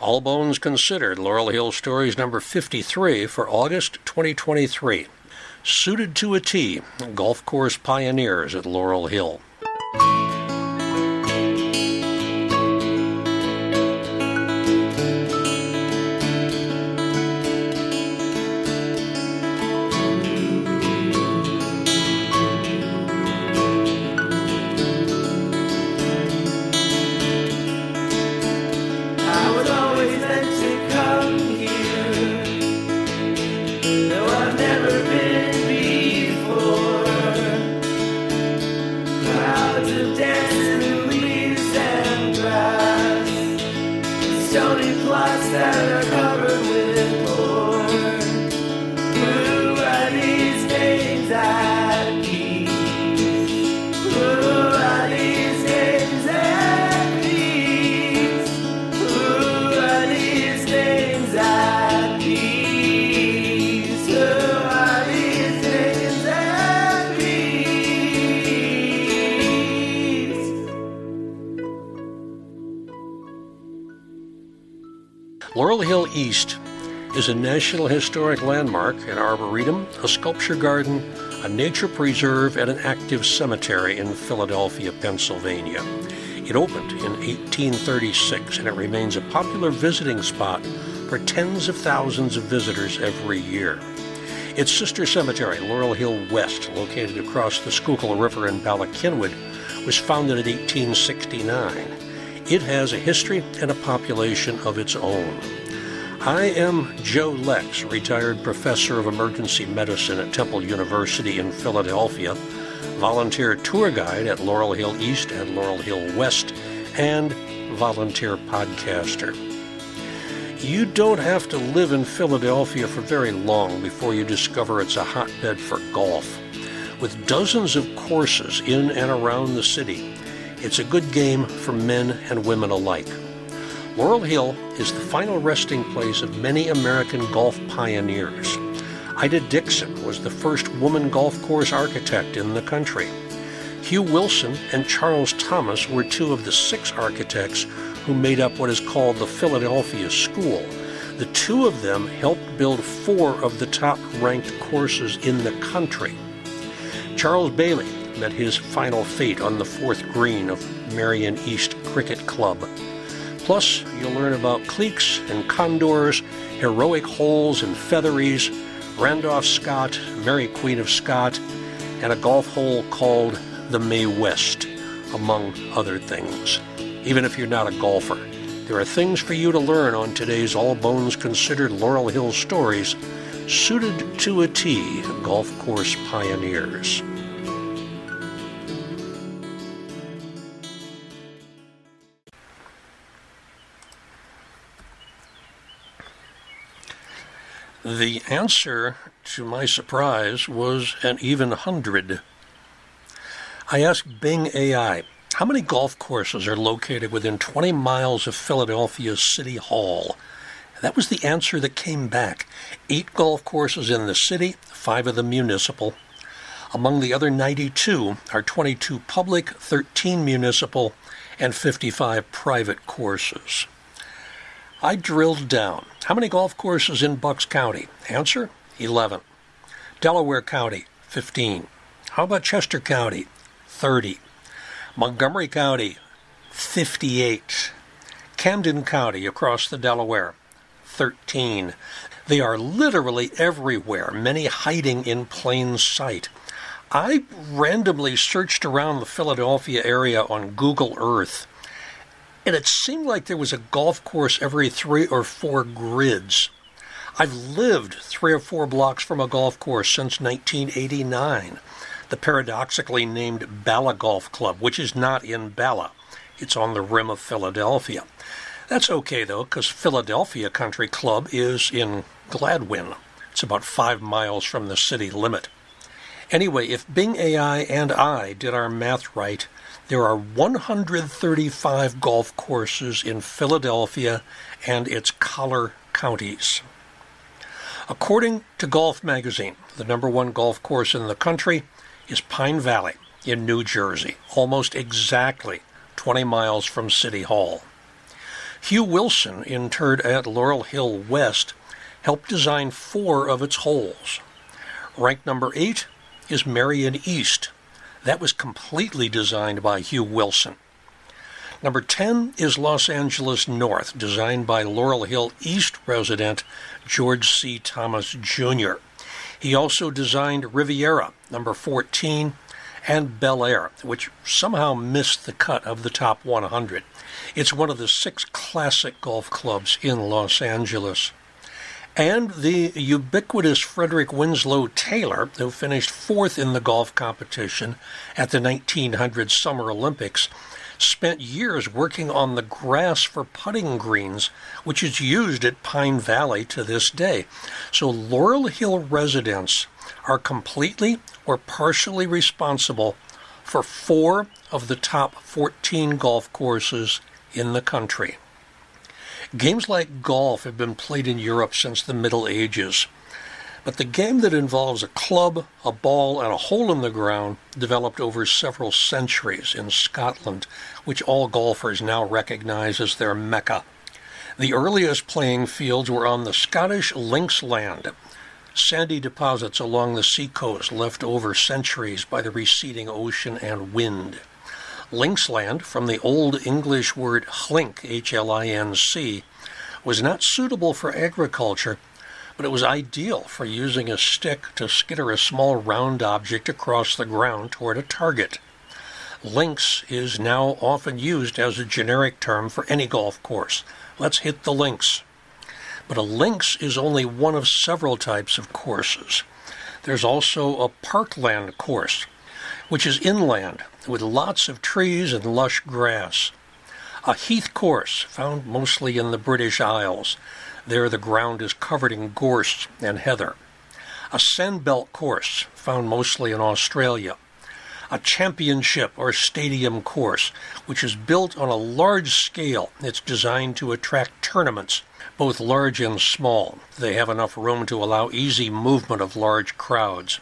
All Bones Considered, Laurel Hill Stories number 53 for August 2023. Suited to a Tee, Golf Course Pioneers at Laurel Hill. National Historic Landmark, an arboretum, a sculpture garden, a nature preserve, and an active cemetery in Philadelphia, Pennsylvania. It opened in 1836 and it remains a popular visiting spot for tens of thousands of visitors every year. Its sister cemetery, Laurel Hill West, located across the Schuylkill River in Bala Cynwyd, was founded in 1869. It has a history and a population of its own. I am Joe Lex, retired professor of emergency medicine at Temple University in Philadelphia, volunteer tour guide at Laurel Hill East and Laurel Hill West, and volunteer podcaster. You don't have to live in Philadelphia for very long before you discover it's a hotbed for golf. With dozens of courses in and around the city, it's a good game for men and women alike. Laurel Hill is the final resting place of many American golf pioneers. Ida Dixon was the first woman golf course architect in the country. Hugh Wilson and Charles Thomas were two of the six architects who made up what is called the Philadelphia School. The two of them helped build four of the top ranked courses in the country. Charles Baily met his final fate on the fourth green of Merion East Cricket Club. Plus, you'll learn about cleeks and condors, heroic holes and featheries, Randolph Scott, Mary Queen of Scots, and a golf hole called the Mae West, among other things. Even if you're not a golfer, there are things for you to learn on today's All Bones Considered Laurel Hill Stories, suited to a Tee golf course pioneers. The answer, to my surprise, was an even hundred. I asked Bing AI, how many golf courses are located within 20 miles of Philadelphia's City Hall? That was the answer that came back. Eight golf courses in the city, five of them municipal. Among the other 92 are 22 public, 13 municipal, and 55 private courses. I drilled down. How many golf courses in Bucks County? Answer 11. Delaware County 15. How about Chester County? 30. Montgomery County 58. Camden County across the Delaware 13. They are literally everywhere, many hiding in plain sight. I randomly searched around the Philadelphia area on Google Earth and it seemed like there was a golf course every three or four grids. I've lived three or four blocks from a golf course since 1989, the paradoxically named Bala Golf Club, which is not in Bala. It's on the rim of Philadelphia. That's okay though, because Philadelphia Country Club is in Gladwyne. It's about five miles from the city limit. Anyway, if Bing AI and I did our math right, there are 135 golf courses in Philadelphia and its collar counties. According to Golf Magazine, the number one golf course in the country is Pine Valley in New Jersey, almost exactly 20 miles from City Hall. Hugh Wilson, interred at Laurel Hill West, helped design four of its holes. Ranked number eight is Merion East. That was completely designed by Hugh Wilson. Number 10 is Los Angeles North, designed by Laurel Hill East resident George C. Thomas Jr. He also designed Riviera, number 14, and Bel Air, which somehow missed the cut of the top 100. It's one of the six classic golf clubs in Los Angeles. And the ubiquitous Frederick Winslow Taylor, who finished fourth in the golf competition at the 1900 Summer Olympics, spent years working on the grass for putting greens, which is used at Pine Valley to this day. So Laurel Hill residents are completely or partially responsible for four of the top 14 golf courses in the country. Games like golf have been played in Europe since the Middle Ages, but the game that involves a club, a ball, and a hole in the ground developed over several centuries in Scotland, which all golfers now recognize as their mecca. The earliest playing fields were on the Scottish linksland, sandy deposits along the seacoast left over centuries by the receding ocean and wind. Linksland, from the Old English word hlinc, H L I N C, was not suitable for agriculture, but it was ideal for using a stick to skitter a small round object across the ground toward a target. Links is now often used as a generic term for any golf course. Let's hit the links. But a links is only one of several types of courses. There's also a parkland course, which is inland with lots of trees and lush grass. A heath course, found mostly in the British Isles. There the ground is covered in gorse and heather. A sandbelt course, found mostly in Australia. A championship or stadium course, which is built on a large scale. It's designed to attract tournaments, both large and small. They have enough room to allow easy movement of large crowds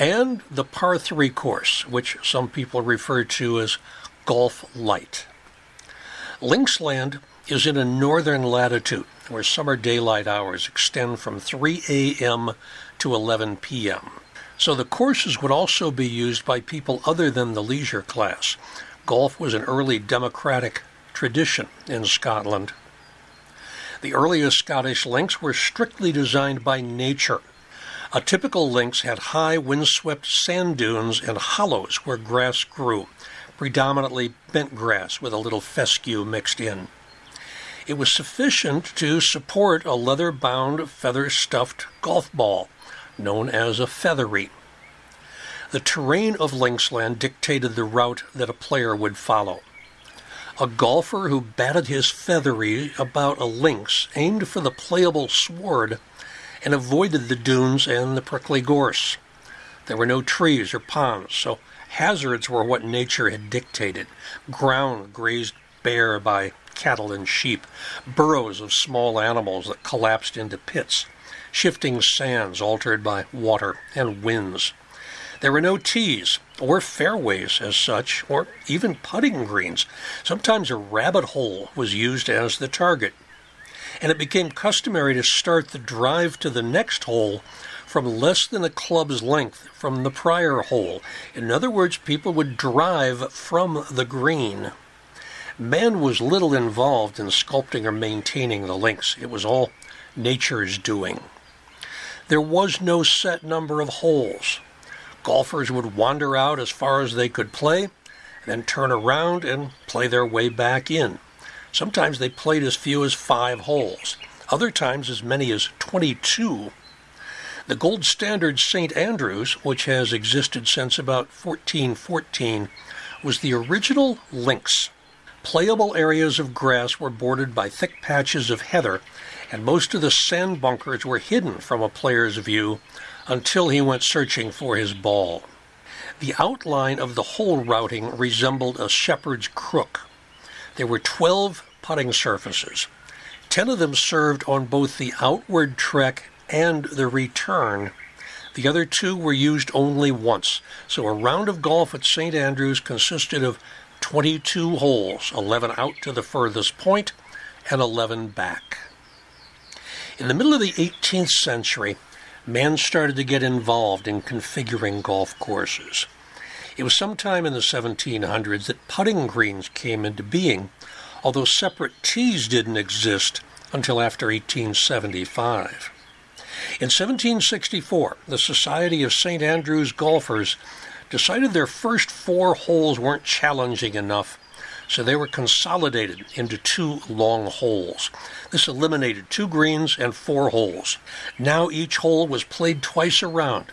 and the par 3 course, which some people refer to as Golf Light. Linksland is in a northern latitude where summer daylight hours extend from 3 a.m. to 11 p.m. So the courses would also be used by people other than the leisure class. Golf was an early democratic tradition in Scotland. The earliest Scottish links were strictly designed by nature a typical links had high windswept sand dunes and hollows where grass grew, predominantly bent grass with a little fescue mixed in. It was sufficient to support a leather bound, feather stuffed golf ball, known as a feathery. The terrain of Linksland dictated the route that a player would follow. A golfer who batted his feathery about a links aimed for the playable sward and avoided the dunes and the prickly gorse. There were no trees or ponds, so hazards were what nature had dictated ground grazed bare by cattle and sheep, burrows of small animals that collapsed into pits, shifting sands altered by water and winds. There were no tees or fairways as such, or even putting greens. Sometimes a rabbit hole was used as the target and it became customary to start the drive to the next hole from less than a club's length from the prior hole. In other words, people would drive from the green. Man was little involved in sculpting or maintaining the links, it was all nature's doing. There was no set number of holes. Golfers would wander out as far as they could play, then turn around and play their way back in. Sometimes they played as few as five holes, other times as many as 22. The gold standard St. Andrews, which has existed since about 1414, was the original links. Playable areas of grass were bordered by thick patches of heather, and most of the sand bunkers were hidden from a player's view until he went searching for his ball. The outline of the hole routing resembled a shepherd's crook. There were 12 putting surfaces. 10 of them served on both the outward trek and the return. The other two were used only once. So a round of golf at St. Andrews consisted of 22 holes, 11 out to the furthest point and 11 back. In the middle of the 18th century, man started to get involved in configuring golf courses. It was sometime in the 1700s that putting greens came into being, although separate tees didn't exist until after 1875. In 1764, the Society of St. Andrews Golfers decided their first four holes weren't challenging enough, so they were consolidated into two long holes. This eliminated two greens and four holes. Now each hole was played twice around,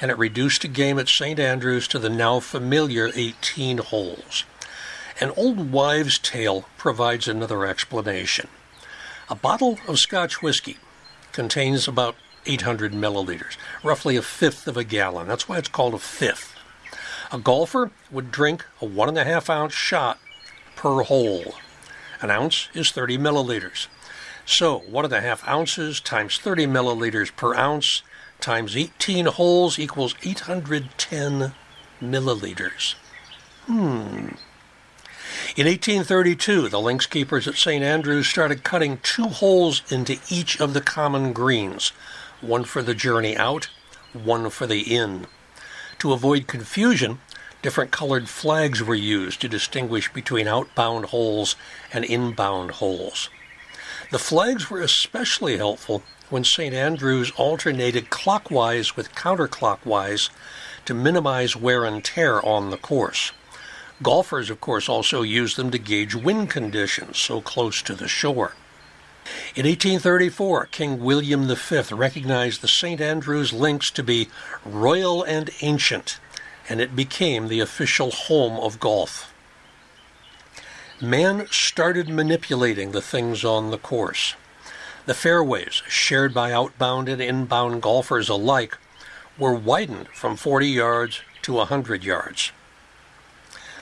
and it reduced a game at St. Andrews to the now familiar 18 holes. An old wives' tale provides another explanation. A bottle of Scotch whiskey contains about 800 milliliters, roughly a fifth of a gallon. That's why it's called a fifth. A golfer would drink a one and a half ounce shot per hole. An ounce is 30 milliliters. So, one and a half ounces times 30 milliliters per ounce times 18 holes equals 810 milliliters. Hmm. In 1832, the links keepers at St. Andrews started cutting two holes into each of the common greens, one for the journey out, one for the in. To avoid confusion, different colored flags were used to distinguish between outbound holes and inbound holes. The flags were especially helpful when St. Andrews alternated clockwise with counterclockwise to minimize wear and tear on the course. Golfers, of course, also used them to gauge wind conditions so close to the shore. In 1834, King William V recognized the St. Andrews links to be royal and ancient, and it became the official home of golf. Man started manipulating the things on the course. The fairways, shared by outbound and inbound golfers alike, were widened from 40 yards to 100 yards.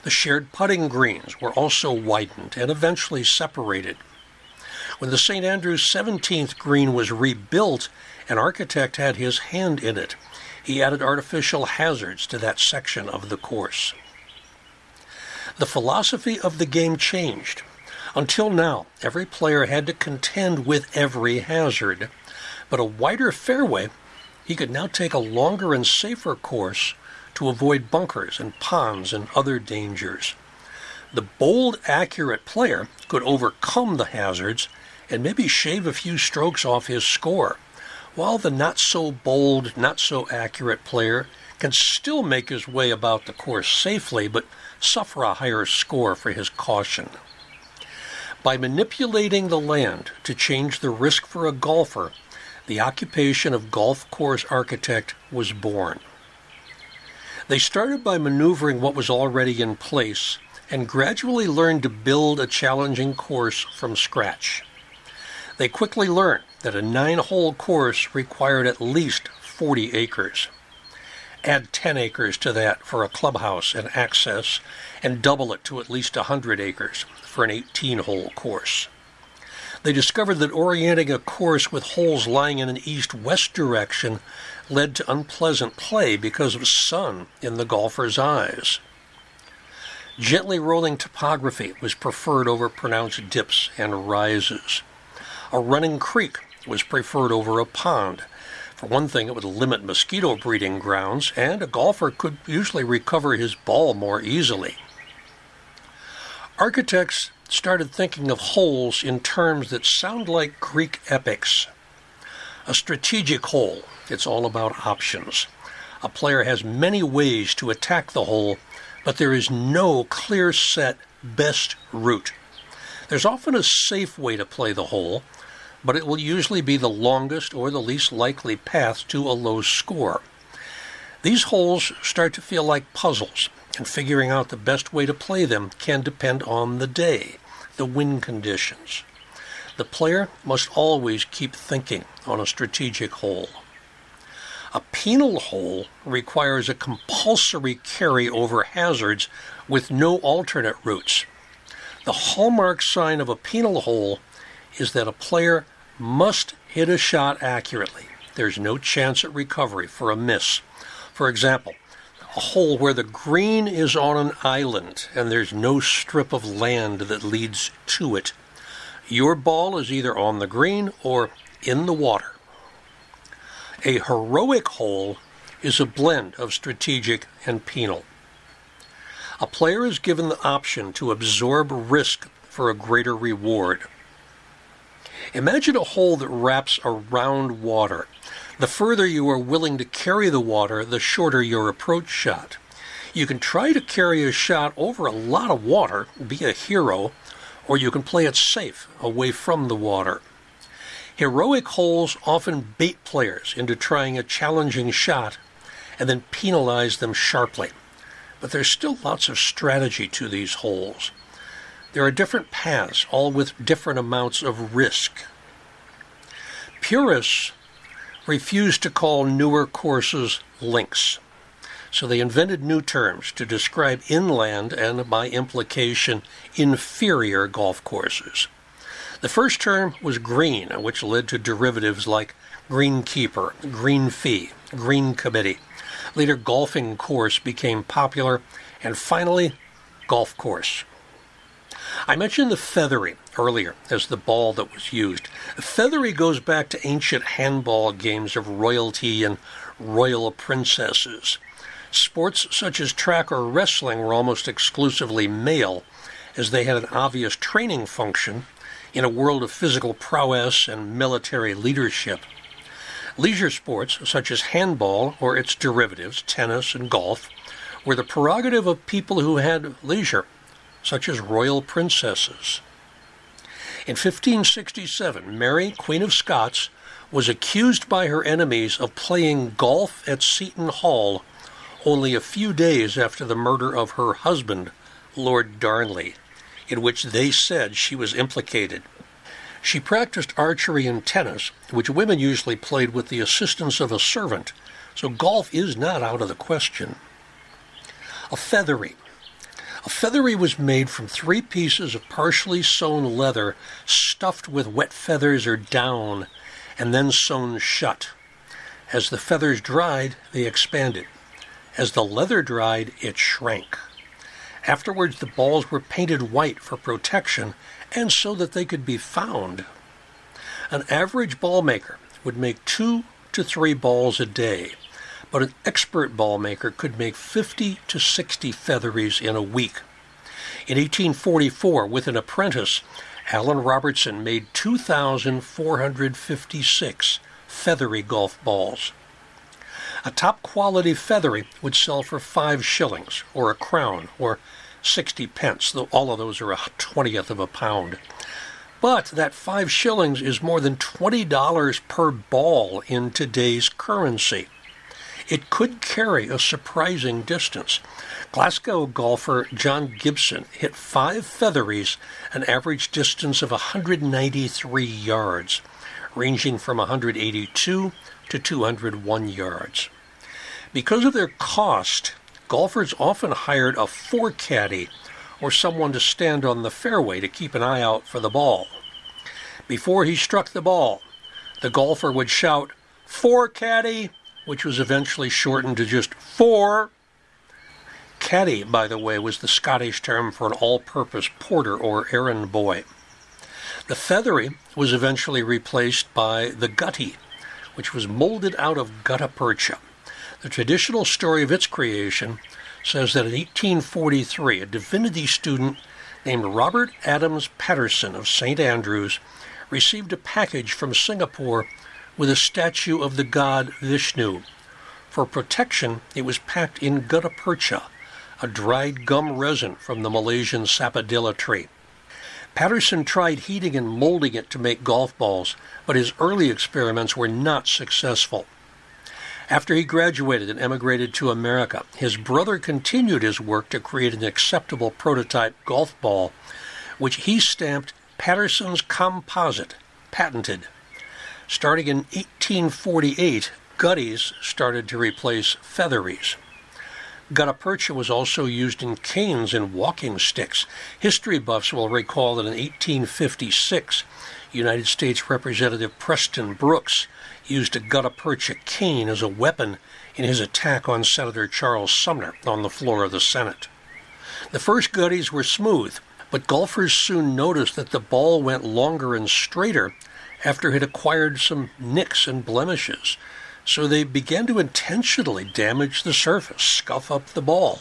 The shared putting greens were also widened and eventually separated. When the St. Andrews 17th green was rebuilt, an architect had his hand in it. He added artificial hazards to that section of the course. The philosophy of the game changed. Until now, every player had to contend with every hazard, but a wider fairway, he could now take a longer and safer course to avoid bunkers and ponds and other dangers. The bold, accurate player could overcome the hazards and maybe shave a few strokes off his score, while the not so bold, not so accurate player can still make his way about the course safely but suffer a higher score for his caution. By manipulating the land to change the risk for a golfer, the occupation of golf course architect was born. They started by maneuvering what was already in place and gradually learned to build a challenging course from scratch. They quickly learned that a nine hole course required at least 40 acres. Add 10 acres to that for a clubhouse and access, and double it to at least 100 acres for an 18 hole course. They discovered that orienting a course with holes lying in an east west direction led to unpleasant play because of sun in the golfer's eyes. Gently rolling topography was preferred over pronounced dips and rises. A running creek was preferred over a pond. For one thing, it would limit mosquito breeding grounds, and a golfer could usually recover his ball more easily. Architects started thinking of holes in terms that sound like Greek epics. A strategic hole, it's all about options. A player has many ways to attack the hole, but there is no clear set best route. There's often a safe way to play the hole, but it will usually be the longest or the least likely path to a low score. These holes start to feel like puzzles, and figuring out the best way to play them can depend on the day, the wind conditions. The player must always keep thinking on a strategic hole. A penal hole requires a compulsory carry over hazards with no alternate routes. The hallmark sign of a penal hole is that a player must hit a shot accurately. There's no chance at recovery for a miss. For example, a hole where the green is on an island and there's no strip of land that leads to it. Your ball is either on the green or in the water. A heroic hole is a blend of strategic and penal. A player is given the option to absorb risk for a greater reward. Imagine a hole that wraps around water. The further you are willing to carry the water, the shorter your approach shot. You can try to carry a shot over a lot of water, be a hero, or you can play it safe, away from the water. Heroic holes often bait players into trying a challenging shot and then penalize them sharply. But there's still lots of strategy to these holes. There are different paths, all with different amounts of risk. Purists refused to call newer courses links. So they invented new terms to describe inland and, by implication, inferior golf courses. The first term was green, which led to derivatives like greenkeeper, green fee, green committee. Later, golfing course became popular, and finally, golf course. I mentioned the feathery earlier as the ball that was used. Feathery goes back to ancient handball games of royalty and royal princesses. Sports such as track or wrestling were almost exclusively male, as they had an obvious training function in a world of physical prowess and military leadership. Leisure sports, such as handball or its derivatives, tennis and golf, were the prerogative of people who had leisure, such as royal princesses. In 1567, Mary, Queen of Scots, was accused by her enemies of playing golf at Seton Hall only a few days after the murder of her husband, Lord Darnley, in which they said she was implicated. She practiced archery and tennis, which women usually played with the assistance of a servant, so golf is not out of the question. A feathery. A feathery was made from three pieces of partially sewn leather stuffed with wet feathers or down and then sewn shut. As the feathers dried, they expanded. As the leather dried, it shrank. Afterwards, the balls were painted white for protection and so that they could be found. An average ball maker would make two to three balls a day, but an expert ball maker could make 50 to 60 featheries in a week. In 1844, with an apprentice, Allan Robertson made 2,456 feathery golf balls. A top quality feathery would sell for five shillings, or a crown, or 60 pence, though all of those are a twentieth of a pound. But that five shillings is more than $20 per ball in today's currency. It could carry a surprising distance. Glasgow golfer John Gibson hit five featheries, an average distance of 193 yards, ranging from 182 to 201 yards. Because of their cost, golfers often hired a fore caddy or someone to stand on the fairway to keep an eye out for the ball. Before he struck the ball, the golfer would shout, Fore caddy, which was eventually shortened to just fore. Caddy, by the way, was the Scottish term for an all purpose porter or errand boy. The feathery was eventually replaced by the gutty, which was molded out of gutta percha. The traditional story of its creation says that in 1843, a divinity student named Robert Adams Paterson of St. Andrews received a package from Singapore with a statue of the god Vishnu. For protection, it was packed in gutta percha, a dried gum resin from the Malaysian sapodilla tree. Paterson tried heating and molding it to make golf balls, but his early experiments were not successful. After he graduated and emigrated to America, his brother continued his work to create an acceptable prototype golf ball, which he stamped Paterson's Composite, patented. Starting in 1848, gutties started to replace featheries. Gutta percha was also used in canes and walking sticks. History buffs will recall that in 1856, United States Representative Preston Brooks used a gutta percha cane as a weapon in his attack on Senator Charles Sumner on the floor of the Senate. The first gutties were smooth, But golfers soon noticed that the ball went longer and straighter after it acquired some nicks and blemishes, so they began to intentionally damage the surface, scuff up the ball.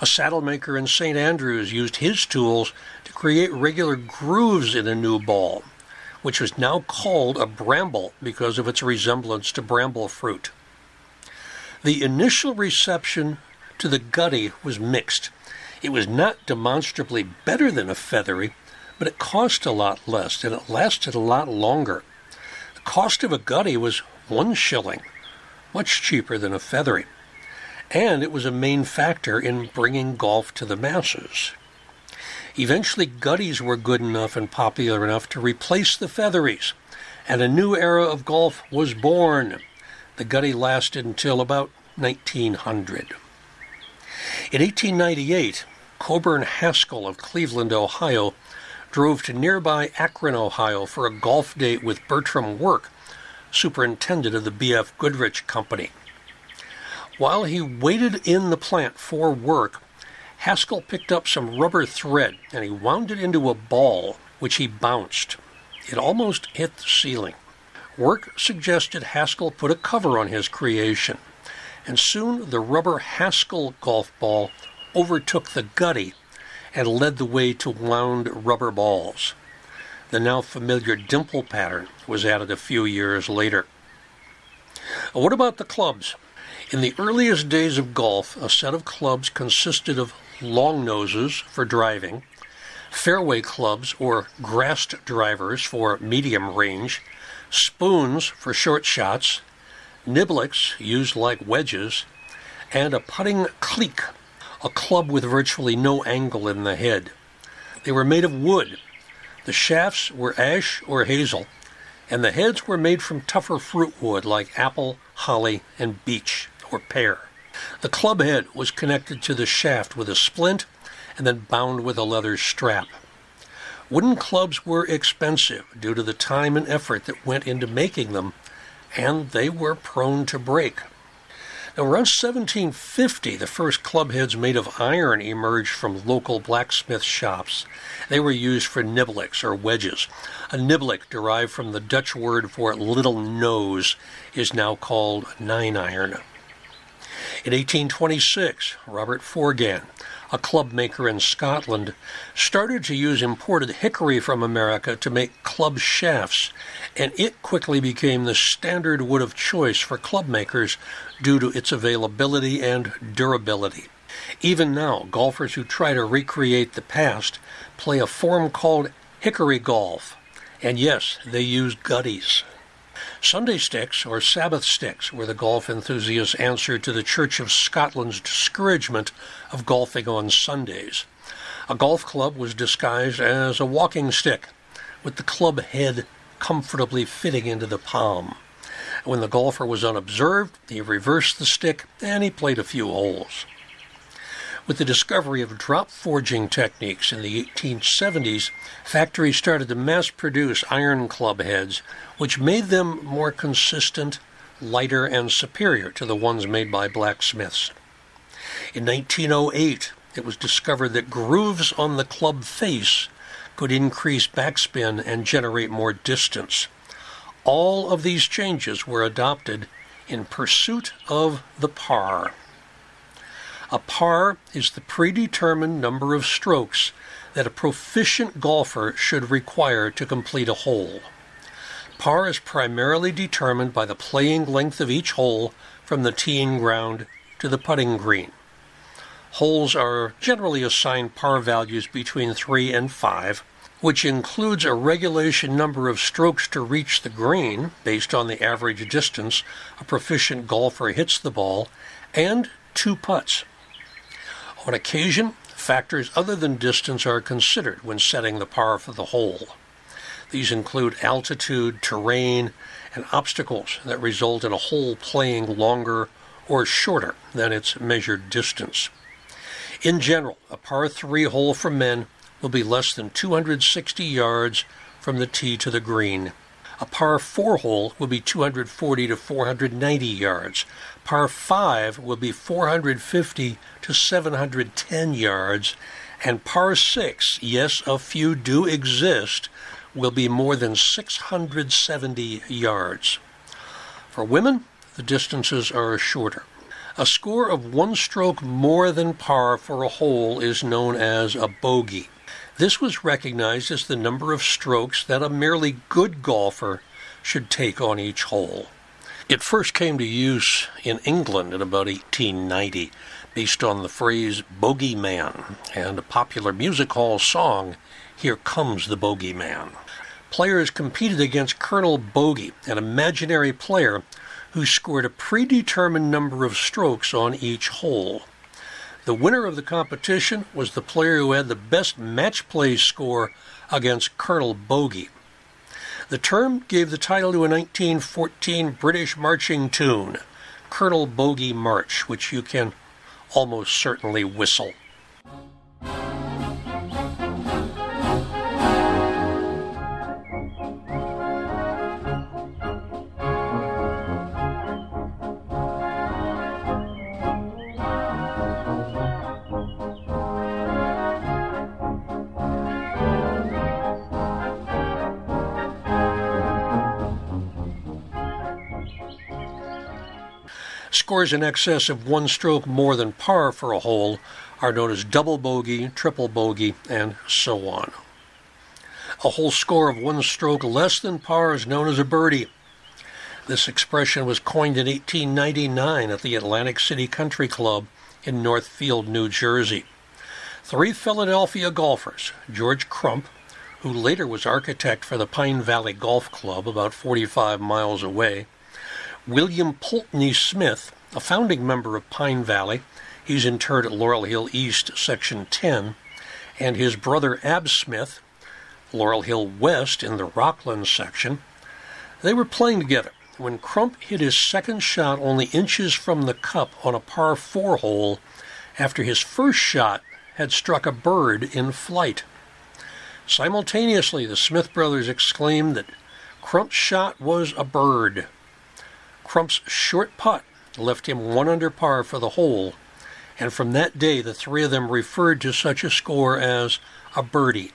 A saddle maker in St. Andrews used his tools to create regular grooves in a new ball, which was now called a bramble because of its resemblance to bramble fruit. The initial reception to the gutty was mixed. It was not demonstrably better than a feathery, but it cost a lot less and it lasted a lot longer. The cost of a gutty was one shilling, much cheaper than a feathery, and it was a main factor in bringing golf to the masses. Eventually, gutties were good enough and popular enough to replace the featheries, and a new era of golf was born. The gutty lasted until about 1900. In 1898, Coburn Haskell of Cleveland, Ohio, drove to nearby Akron, Ohio for a golf date with Bertram Work, superintendent of the B.F. Goodrich Company. While he waited in the plant for work, Haskell picked up some rubber thread and he wound it into a ball, which he bounced. It almost hit the ceiling. Work suggested Haskell put a cover on his creation, and soon the rubber Haskell golf ball overtook the gutty and led the way to wound rubber balls. The now familiar dimple pattern was added a few years later. Uh, what about the clubs? In the earliest days of golf, a set of clubs consisted of long noses for driving, fairway clubs or grassed drivers for medium range, spoons for short shots, niblicks used like wedges, and a putting cleek a club with virtually no angle in the head. They were made of wood. The shafts were ash or hazel, and the heads were made from tougher fruit wood like apple, holly, and beech or pear. The club head was connected to the shaft with a splint and then bound with a leather strap. Wooden clubs were expensive due to the time and effort that went into making them, and they were prone to break. Now, around 1750, the first club heads made of iron emerged from local blacksmith shops. They were used for niblicks or wedges. A niblick, derived from the Dutch word for little nose, is now called nine iron. In 1826, Robert Forgan, a club maker in Scotland, started to use imported hickory from America to make club shafts, and it quickly became the standard wood of choice for club makers due to its availability and durability. Even now, golfers who try to recreate the past play a form called hickory golf, and yes, they use gutties. Sunday sticks, or Sabbath sticks, were the golf enthusiasts' answer to the Church of Scotland's discouragement of golfing on Sundays. A golf club was disguised as a walking stick, with the club head comfortably fitting into the palm. When the golfer was unobserved, he reversed the stick and he played a few holes. With the discovery of drop forging techniques in the 1870s, factories started to mass produce iron club heads, which made them more consistent, lighter, and superior to the ones made by blacksmiths. In 1908, it was discovered that grooves on the club face could increase backspin and generate more distance. All of these changes were adopted in pursuit of the par. A par is the predetermined number of strokes that a proficient golfer should require to complete a hole. Par is primarily determined by the playing length of each hole from the teeing ground to the putting green. Holes are generally assigned par values between 3 and 5, which includes a regulation number of strokes to reach the green based on the average distance a proficient golfer hits the ball, and two putts. On occasion, factors other than distance are considered when setting the par for the hole. These include altitude, terrain, and obstacles that result in a hole playing longer or shorter than its measured distance. In general, a par 3 hole for men will be less than 260 yards from the tee to the green. A par 4 hole will be 240 to 490 yards. Par 5 will be 450 to 710 yards, And par 6, yes, a few do exist, will be more than 670 yards. For women, the distances are shorter. A score of one stroke more than par for a hole is known as a bogey. This was recognized as the number of strokes that a merely good golfer should take on each hole. It first came to use in England in about 1890, based on the phrase bogeyman and a popular music hall song, Here Comes the Bogeyman. Players competed against Colonel Bogey, an imaginary player who scored a predetermined number of strokes on each hole. The winner of the competition was the player who had the best match play score against Colonel Bogey. The term gave the title to a 1914 British marching tune, Colonel Bogey March, which you can almost certainly whistle. Scores in excess of one stroke more than par for a hole are known as double bogey, triple bogey, and so on. A hole score of one stroke less than par is known as a birdie. This expression was coined in 1899 at the Atlantic City Country Club in Northfield, New Jersey. Three Philadelphia golfers, George Crump, who later was architect for the Pine Valley Golf Club about 45 miles away, William Pulteney Smith, a founding member of Pine Valley, he's interred at Laurel Hill East, Section 10, and his brother Ab Smith, Laurel Hill West in the Rockland section. They were playing together when Crump hit his second shot only inches from the cup on a par 4 hole after his first shot had struck a bird in flight. Simultaneously, the Smith brothers exclaimed that Crump's shot was a bird. Crump's short putt left him one under par for the hole, and from that day the three of them referred to such a score as a birdie.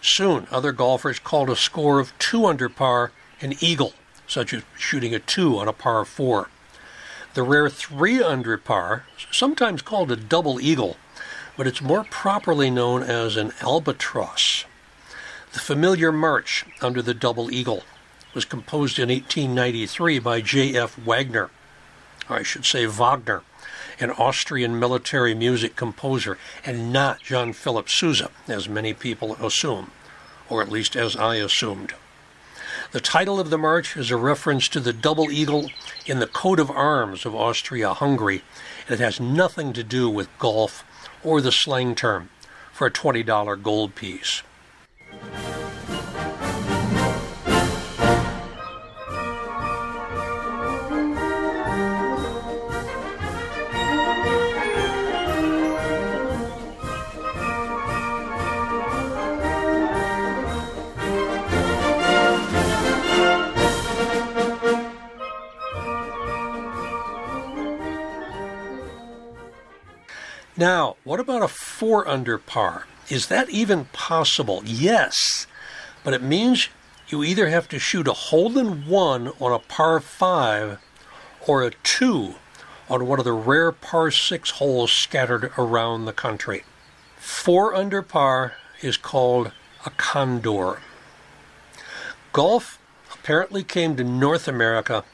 Soon, other golfers called a score of two under par an eagle, such as shooting a two on a par four. The rare three under par, sometimes called a double eagle, but it's more properly known as an albatross. The familiar march under the double eagle was composed in 1893 by J.F. Wagner, or I should say Wagner, an Austrian military music composer, and not John Philip Sousa, as many people assume, or at least as I assumed. The title of the march is a reference to the double eagle in the coat of arms of Austria Hungary, and it has nothing to do with golf or the slang term for a $20 gold piece. Now, what about a four under par? Is that even possible? Yes, but it means you either have to shoot a hole in one on a par five or a two on one of the rare par six holes scattered around the country. Four under par is called a condor. Golf apparently came to North America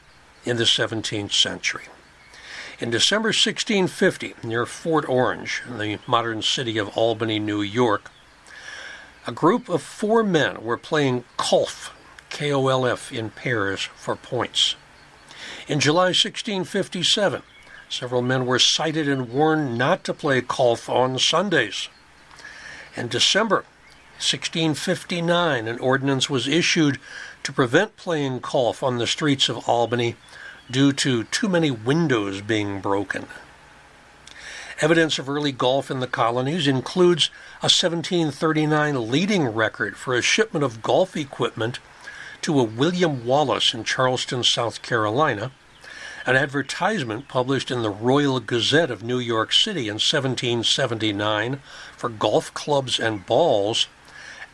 in the 17th century. In December 1650, near Fort Orange, in the modern city of Albany, New York, a group of four men were playing kolf, K O L F, in pairs for points. In July 1657, several men were cited and warned not to play kolf on Sundays. In December 1659, an ordinance was issued to prevent playing kolf on the streets of Albany due to too many windows being broken. Evidence of early golf in the colonies includes a 1739 leading record for a shipment of golf equipment to a William Wallace in Charleston, South Carolina, An advertisement published in the Royal Gazette of New York City in 1779 for golf clubs and balls,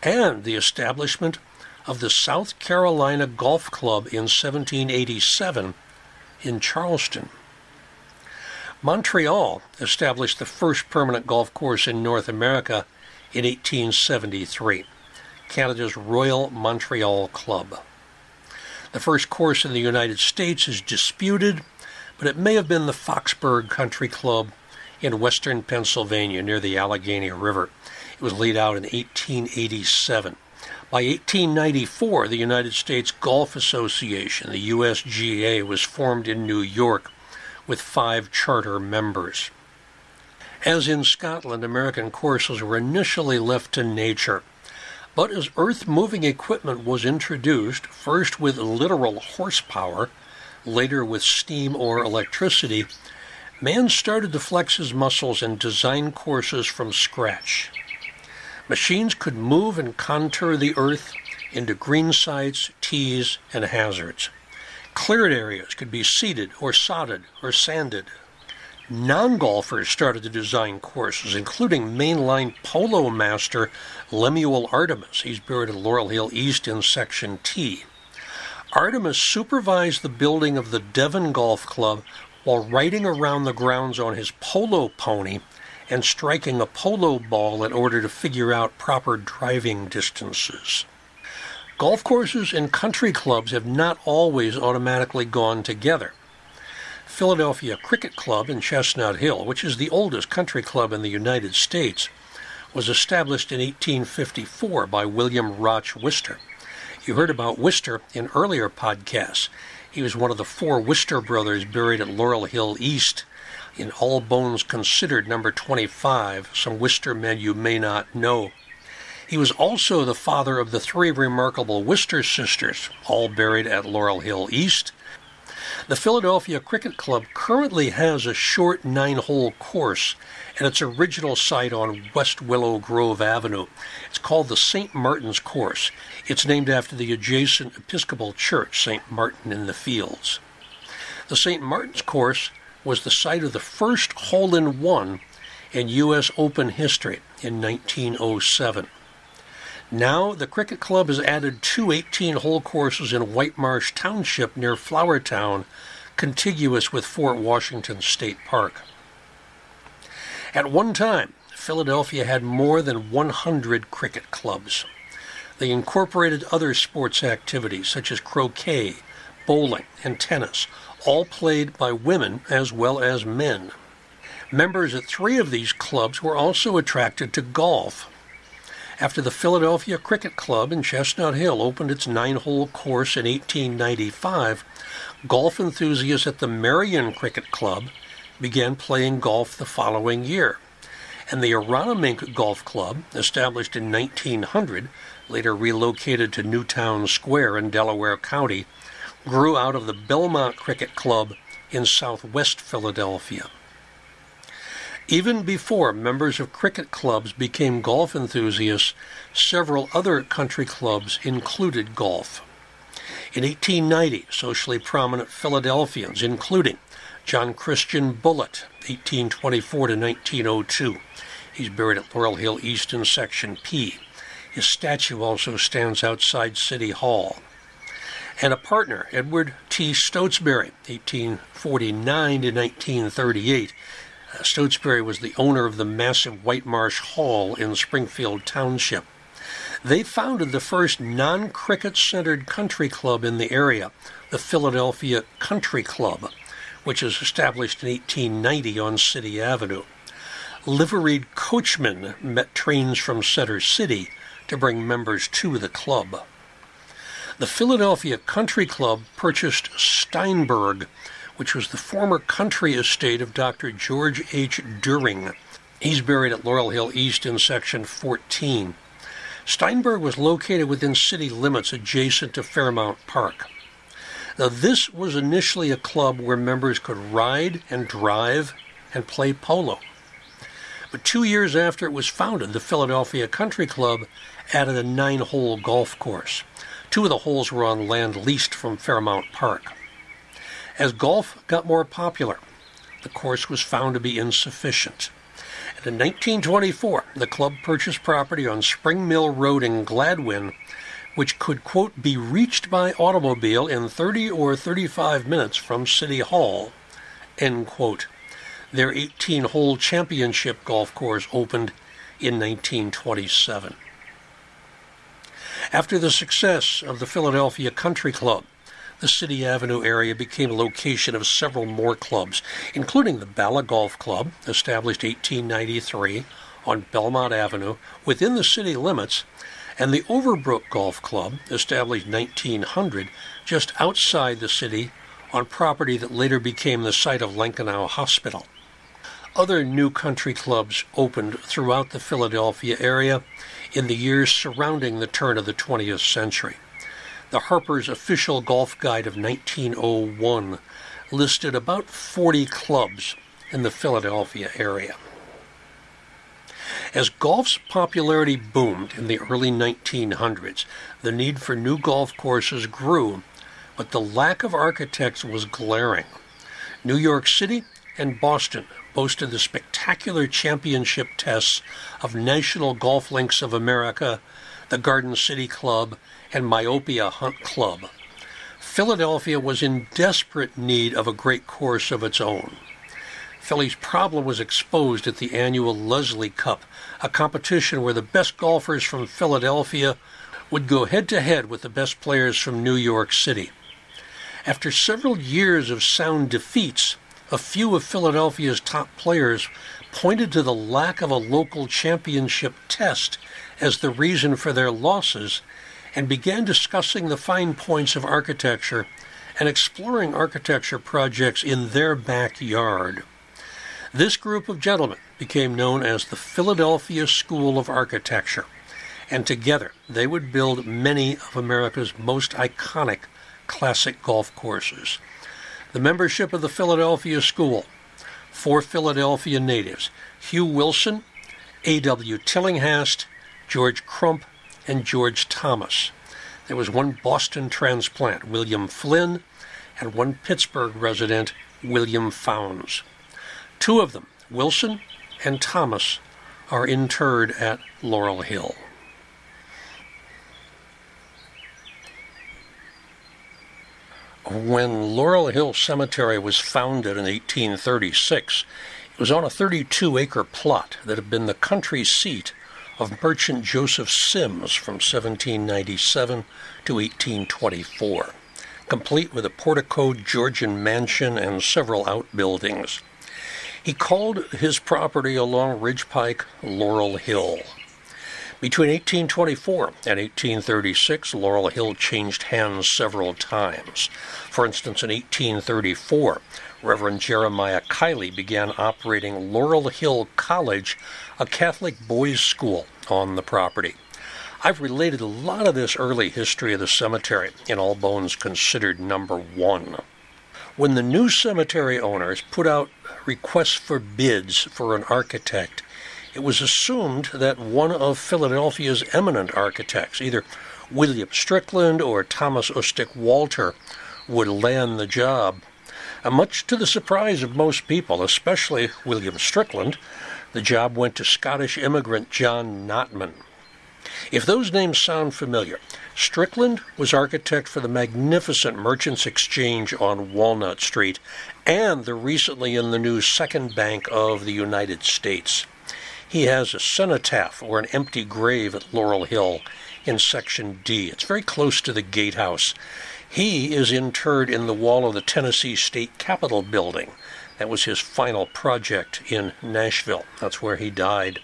and the establishment of the South Carolina Golf Club in 1787 in Charleston. Montreal established the first permanent golf course in North America in 1873, Canada's Royal Montreal Club. The first course in the United States is disputed, but it may have been the Foxburg Country Club in western Pennsylvania near the Allegheny River. It was laid out in 1887. By 1894, the United States Golf Association, the USGA, was formed in New York with five charter members. As in Scotland, American courses were initially left to nature. But as earth moving equipment was introduced, first with literal horsepower, later with steam or electricity, man started to flex his muscles and design courses from scratch. Machines could move and contour the earth into green sites, tees, and hazards. Cleared areas could be seeded or sodded or sanded. Non golfers started to design courses, including mainline polo master Lemuel Altemus. He's buried at Laurel Hill East in Section T. Artemis supervised the building of the Devon Golf Club while riding around the grounds on his polo pony and striking a polo ball in order to figure out proper driving distances. Golf courses and country clubs have not always automatically gone together. Philadelphia Cricket Club in Chestnut Hill, which is the oldest country club in the United States, was established in 1854 by William Rotch Wister. You heard about Wister in earlier podcasts. He was one of the four Wister brothers buried at Laurel Hill East in All Bones Considered, number 25, some Wister men you may not know. He was also the father of the three remarkable Wister sisters, all buried at Laurel Hill East. The Philadelphia Cricket Club currently has a short nine hole course at its original site on West Willow Grove Avenue. It's called the St. Martin's Course. It's named after the adjacent Episcopal Church, St. Martin in the Fields. The St. Martin's Course was the site of the first hole in one in U.S. Open history in 1907. Now, the Cricket Club has added two 18 hole courses in White Marsh Township near Flourtown, contiguous with Fort Washington State Park. At one time, Philadelphia had more than 100 cricket clubs. They incorporated other sports activities such as croquet, bowling, and tennis, all played by women as well as men. Members at three of these clubs were also attracted to golf. After the Philadelphia Cricket Club in Chestnut Hill opened its nine hole course in 1895, golf enthusiasts at the Merion Cricket Club began playing golf the following year. And the Aronimink Golf Club, established in 1900, later relocated to Newtown Square in Delaware County, grew out of the Belmont Cricket Club in southwest Philadelphia. Even before members of cricket clubs became golf enthusiasts, several other country clubs included golf. In 1890, socially prominent Philadelphians, including John Christian Bullitt, 1824 to 1902, he's buried at Laurel Hill East in Section P. His statue also stands outside City Hall and a partner, Edward T. Stotesbury, 1849 to 1938. Uh, Stotesbury was the owner of the massive White Marsh Hall in Springfield Township. They founded the first non cricket centered country club in the area, the Philadelphia Country Club, which was established in 1890 on City Avenue. Liveried coachmen met trains from Center City to bring members to the club. The Philadelphia Country Club purchased Steinberg, which was the former country estate of Dr. George H. During. He's buried at Laurel Hill East in Section 14. Steinberg was located within city limits adjacent to Fairmount Park. Now, this was initially a club where members could ride and drive and play polo. But two years after it was founded, the Philadelphia Country Club added a nine hole golf course. Two of the holes were on land leased from Fairmount Park. As golf got more popular, the course was found to be insufficient. And in 1924, the club purchased property on Spring Mill Road in Gladwyne, which could, quote, be reached by automobile in 30 or 35 minutes from City Hall, end quote. Their 18 hole championship golf course opened in 1927. After the success of the Philadelphia Country Club, the City Avenue area became a location of several more clubs, including the Bala Golf Club, established 1893 on Belmont Avenue within the city limits, and the Overbrook Golf Club, established 1900 just outside the city on property that later became the site of Lankenau Hospital. Other new country clubs opened throughout the Philadelphia area in the years surrounding the turn of the 20th century. The Harper's Official Golf Guide of 1901 listed about 40 clubs in the Philadelphia area. As golf's popularity boomed in the early 1900s, the need for new golf courses grew, but the lack of architects was glaring. New York City and Boston boasted the spectacular championship tests of National Golf Links of America, the Garden City Club, and Myopia Hunt Club. Philadelphia was in desperate need of a great course of its own. Philly's problem was exposed at the annual Lesley Cup, a competition where the best golfers from Philadelphia would go head to head with the best players from New York City. After several years of sound defeats, a few of Philadelphia's top players pointed to the lack of a local championship test as the reason for their losses and began discussing the fine points of architecture and exploring architecture projects in their backyard. This group of gentlemen became known as the Philadelphia School of Architecture, and together they would build many of America's most iconic classic golf courses the membership of the Philadelphia School, four Philadelphia natives Hugh Wilson, A.W. Tillinghast, George Crump, and George Thomas. There was one Boston transplant, William Flynn, and one Pittsburgh resident, William Fownes. Two of them, Wilson and Thomas, are interred at Laurel Hill. When Laurel Hill Cemetery was founded in 1836, it was on a 32 acre plot that had been the country seat of merchant Joseph Sims from 1797 to 1824, complete with a porticoed Georgian mansion and several outbuildings. He called his property along Ridge Pike Laurel Hill. Between 1824 and 1836, Laurel Hill changed hands several times. For instance, in 1834, Reverend Jeremiah Kiley began operating Laurel Hill College, a Catholic boys' school on the property. I've related a lot of this early history of the cemetery in All Bones Considered number one. When the new cemetery owners put out requests for bids for an architect, it was assumed that one of Philadelphia's eminent architects, either William Strickland or Thomas Ustick Walter, would land the job. And much to the surprise of most people, especially William Strickland, the job went to Scottish immigrant John Notman. If those names sound familiar, Strickland was architect for the magnificent Merchants Exchange on Walnut Street and the recently in the news Second Bank of the United States. He has a cenotaph or an empty grave at Laurel Hill in Section D. It's very close to the gatehouse. He is interred in the wall of the Tennessee State Capitol building. That was his final project in Nashville. That's where he died.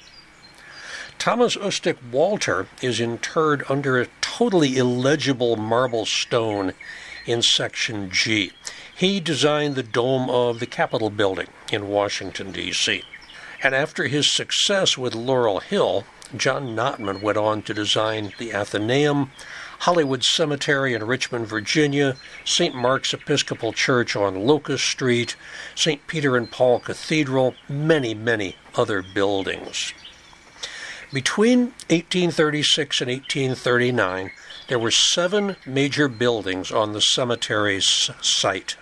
Thomas Ustick Walter is interred under a totally illegible marble stone in Section G. He designed the dome of the Capitol building in Washington, D.C. And after his success with Laurel Hill, John Notman went on to design the Athenaeum, Hollywood Cemetery in Richmond, Virginia, St. Mark's Episcopal Church on Locust Street, St. Peter and Paul Cathedral, many, many other buildings. Between 1836 and 1839, there were seven major buildings on the cemetery's site.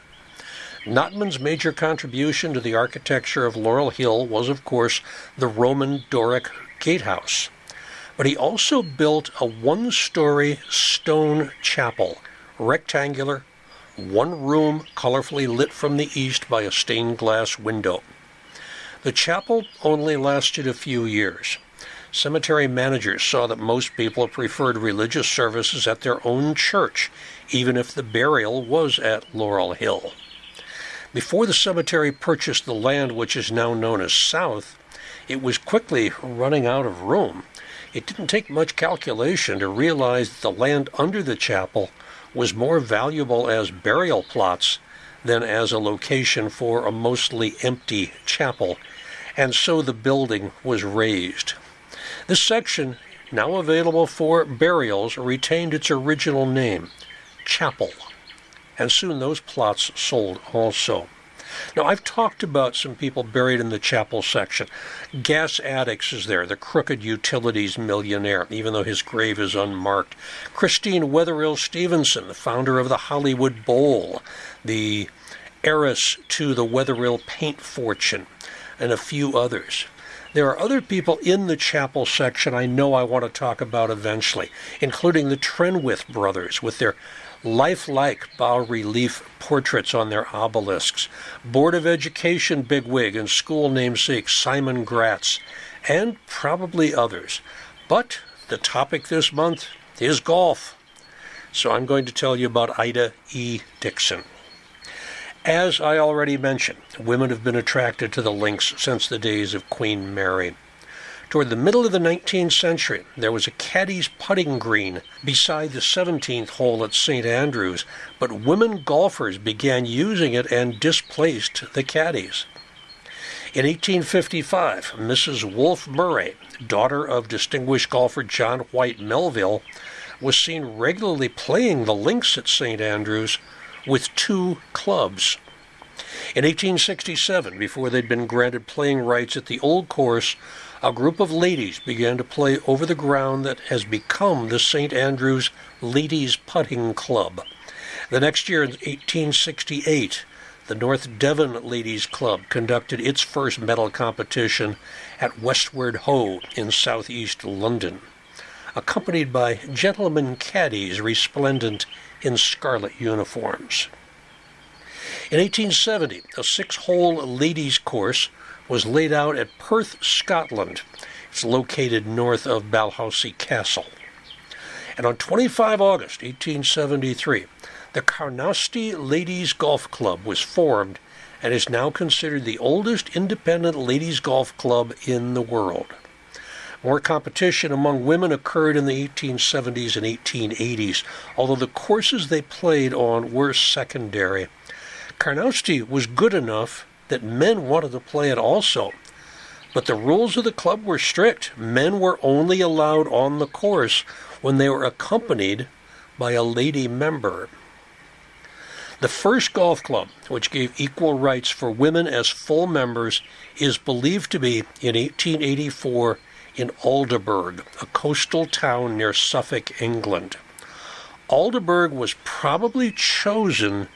Notman's major contribution to the architecture of Laurel Hill was, of course, the Roman Doric gatehouse. But he also built a one story stone chapel, rectangular, one room colorfully lit from the east by a stained glass window. The chapel only lasted a few years. Cemetery managers saw that most people preferred religious services at their own church, even if the burial was at Laurel Hill. Before the cemetery purchased the land which is now known as South, it was quickly running out of room. It didn't take much calculation to realize that the land under the chapel was more valuable as burial plots than as a location for a mostly empty chapel, and so the building was razed. This section, now available for burials, retained its original name, Chapel and soon those plots sold also. Now, I've talked about some people buried in the chapel section. Gas Addicks is there, the crooked utilities millionaire, even though his grave is unmarked. Christine Wetherill Stevenson, the founder of the Hollywood Bowl, the heiress to the Wetherill paint fortune, and a few others. There are other people in the chapel section I know I want to talk about eventually, including the Trenwith brothers with their lifelike bas relief portraits on their obelisks, Board of Education bigwig and school namesake Simon Gratz, and probably others. But the topic this month is golf. So I'm going to tell you about Ida E. Dixon. As I already mentioned, women have been attracted to the links since the days of Queen Mary. Toward the middle of the 19th century, there was a caddy's putting green beside the 17th hole at St. Andrews, but women golfers began using it and displaced the caddies. In 1855, Mrs. Wolfe Murray, daughter of distinguished golfer John Whyte Melville, was seen regularly playing the links at St. Andrews with two clubs. In 1867, before they'd been granted playing rights at the old course, a group of ladies began to play over the ground that has become the St. Andrews Ladies Putting Club. The next year, in 1868, the North Devon Ladies Club conducted its first medal competition at Westward Ho in southeast London, accompanied by gentlemen caddies resplendent in scarlet uniforms. In 1870, a six hole ladies course was laid out at Perth, Scotland. It's located north of Balhousie Castle. And on 25 August 1873, the Carnoustie Ladies Golf Club was formed and is now considered the oldest independent ladies golf club in the world. More competition among women occurred in the 1870s and 1880s, although the courses they played on were secondary. Carnoustie was good enough that men wanted to play it also. But the rules of the club were strict. Men were only allowed on the course when they were accompanied by a lady member. The first golf club, which gave equal rights for women as full members, is believed to be in 1884 in Aldeburgh, a coastal town near Suffolk, England. Aldeburgh was probably chosen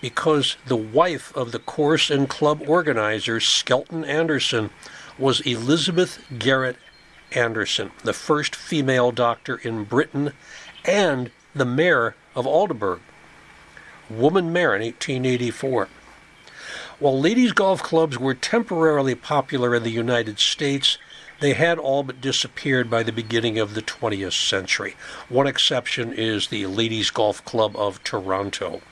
because the wife of the course and club organizer, Skelton Anderson, was Elizabeth Garrett Anderson, the first female doctor in Britain and the mayor of Aldeburgh. Woman mayor in 1884. While ladies' golf clubs were temporarily popular in the United States, they had all but disappeared by the beginning of the 20th century. One exception is the Ladies' Golf Club of Toronto.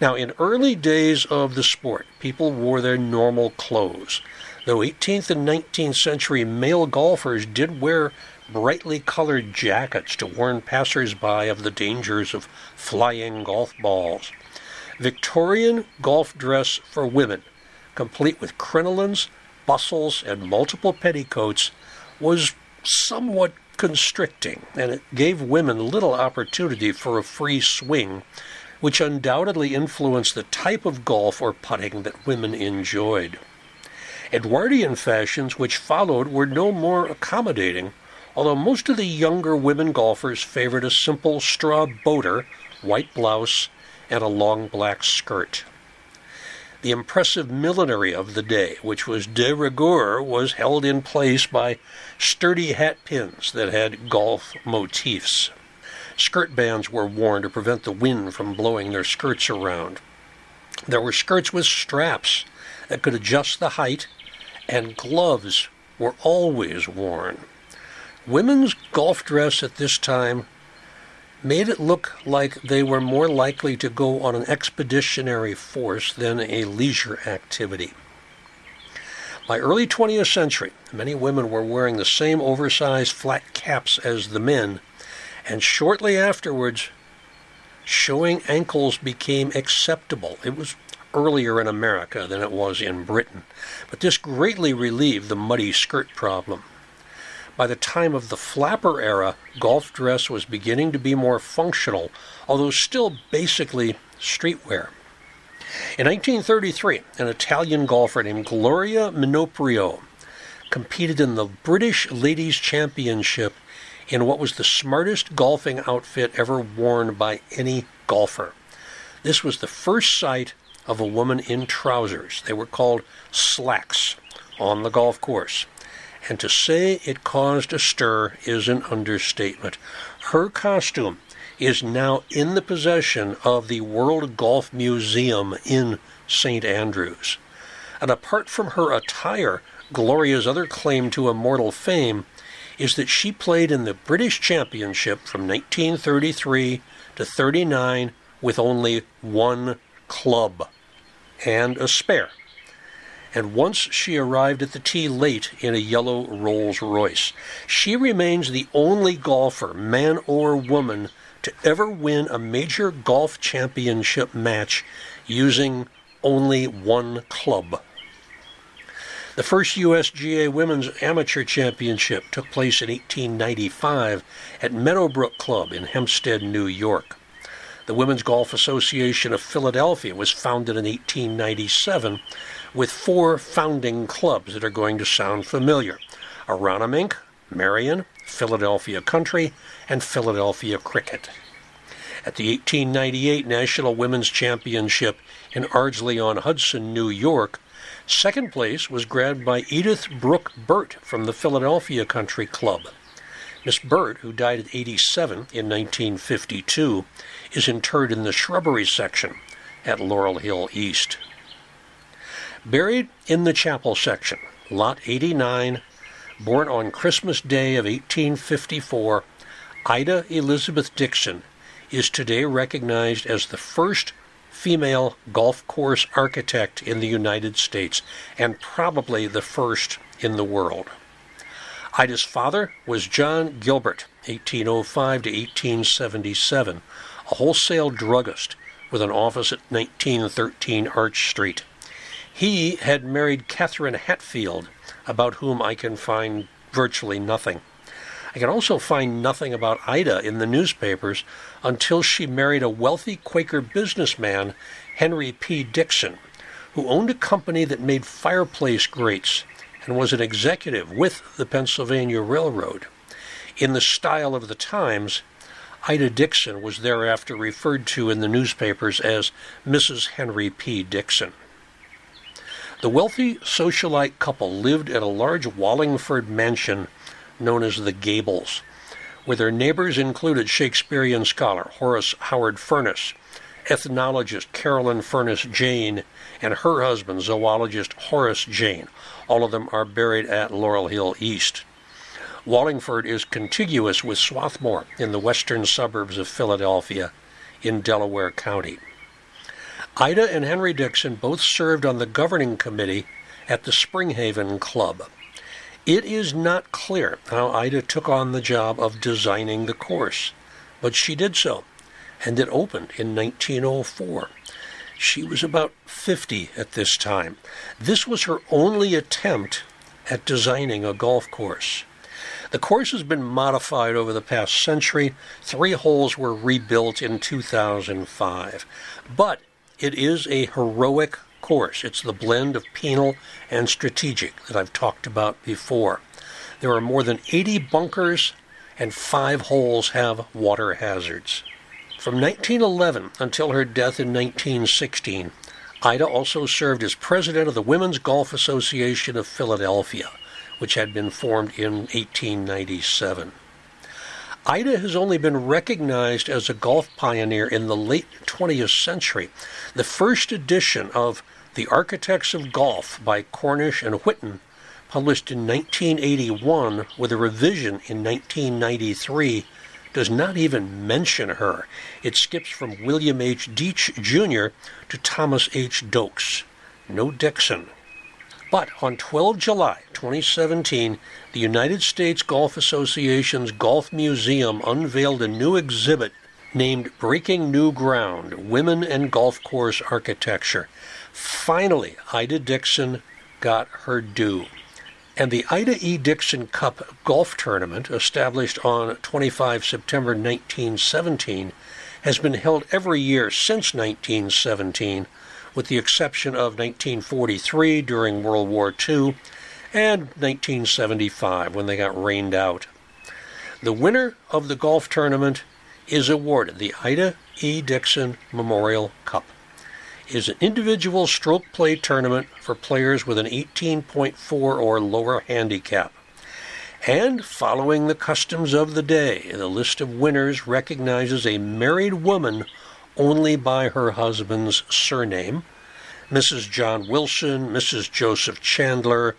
Now, in early days of the sport, people wore their normal clothes, though 18th and 19th century male golfers did wear brightly colored jackets to warn passersby of the dangers of flying golf balls. Victorian golf dress for women, complete with crinolines, bustles, and multiple petticoats, was somewhat constricting, and it gave women little opportunity for a free swing which undoubtedly influenced the type of golf or putting that women enjoyed. Edwardian fashions which followed were no more accommodating, although most of the younger women golfers favored a simple straw boater, white blouse, and a long black skirt. The impressive millinery of the day, which was de rigueur, was held in place by sturdy hat pins that had golf motifs. Skirt bands were worn to prevent the wind from blowing their skirts around. There were skirts with straps that could adjust the height, and gloves were always worn. Women's golf dress at this time made it look like they were more likely to go on an expeditionary force than a leisure activity. By early 20th century, many women were wearing the same oversized flat caps as the men, and shortly afterwards, showing ankles became acceptable. It was earlier in America than it was in Britain, but this greatly relieved the muddy skirt problem. By the time of the flapper era, golf dress was beginning to be more functional, although still basically streetwear. In 1933, an Italian golfer named Gloria Minoprio competed in the British Ladies Championship in what was the smartest golfing outfit ever worn by any golfer. This was the first sight of a woman in trousers. They were called slacks on the golf course and to say it caused a stir is an understatement. Her costume is now in the possession of the World Golf Museum in St. Andrews. And apart from her attire, Gloria's other claim to immortal fame is that she played in the British Championship from 1933 to 39 with only one club and a spare and once she arrived at the tee late in a yellow Rolls Royce. She remains the only golfer, man or woman, to ever win a major golf championship match using only one club. The first USGA Women's Amateur Championship took place in 1895 at Meadowbrook Club in Hempstead, New York. The Women's Golf Association of Philadelphia was founded in 1897 with four founding clubs that are going to sound familiar Aronimink, Merion, Philadelphia Country, and Philadelphia Cricket. At the 1898 National Women's Championship in Ardsley on Hudson, New York, second place was grabbed by Edith Brooke Burt from the Philadelphia Country Club. Miss Burt, who died at 87 in 1952, is interred in the shrubbery section at Laurel Hill East. Buried in the chapel section, Lot 89, born on Christmas Day of 1854, Ida Elizabeth Dixon is today recognized as the first female golf course architect in the United States and probably the first in the world. Ida's father was John Gilbert, 1805 to 1877, a wholesale druggist with an office at 1913 Arch Street. He had married Catherine Hatfield, about whom I can find virtually nothing. I can also find nothing about Ida in the newspapers until she married a wealthy Quaker businessman, Henry P. Dixon, who owned a company that made fireplace grates and was an executive with the Pennsylvania Railroad. In the style of the times, Ida Dixon was thereafter referred to in the newspapers as Mrs. Henry P. Dixon. The wealthy socialite couple lived at a large Wallingford mansion known as the Gables, where their neighbors included Shakespearean scholar Horace Howard Furness, ethnologist Carolyn Furness Jayne, and her husband, zoologist Horace Jayne. All of them are buried at Laurel Hill East. Wallingford is contiguous with Swarthmore in the western suburbs of Philadelphia in Delaware County. Ida and Henry Dixon both served on the governing committee at the Springhaven Club. It is not clear how Ida took on the job of designing the course, but she did so, and it opened in 1904. She was about 50 at this time. This was her only attempt at designing a golf course. The course has been modified over the past century. Three holes were rebuilt in 2005. But it is a heroic course. It's the blend of penal and strategic that I've talked about before. There are more than 80 bunkers, and five holes have water hazards. From 1911 until her death in 1916, Ida also served as president of the Women's Golf Association of Philadelphia, which had been formed in 1897. Ida has only been recognized as a golf pioneer in the late 20th century. The first edition of The Architects of Golf by Cornish and Whitten, published in 1981 with a revision in 1993, does not even mention her. It skips from William H. Deach Jr. to Thomas H. Doakes. No Dixon. But on 12 July 2017, the United States Golf Association's Golf Museum unveiled a new exhibit named Breaking New Ground Women and Golf Course Architecture. Finally, Ida Dixon got her due. And the Ida E. Dixon Cup Golf Tournament, established on 25 September 1917, has been held every year since 1917 with the exception of 1943 during World War II and 1975 when they got rained out. The winner of the golf tournament is awarded the Ida E. Dixon Memorial Cup. Is an individual stroke play tournament for players with an 18.4 or lower handicap. And following the customs of the day, the list of winners recognizes a married woman only by her husband's surname, Mrs. John Wilson, Mrs. Joseph Chandler,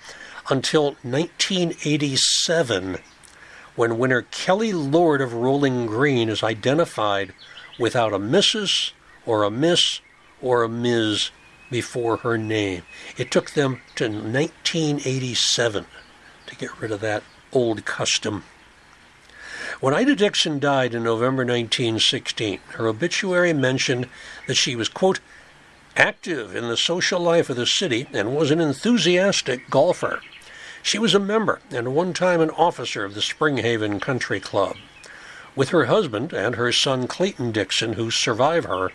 until 1987, when winner Kelly Lord of Rolling Green is identified without a Mrs. or a Miss or a Ms. before her name. It took them to 1987 to get rid of that old custom. When Ida Dixon died in November 1916, her obituary mentioned that she was, quote, active in the social life of the city and was an enthusiastic golfer. She was a member and one time an officer of the Springhaven Country Club. With her husband and her son Clayton Dixon, who survive her,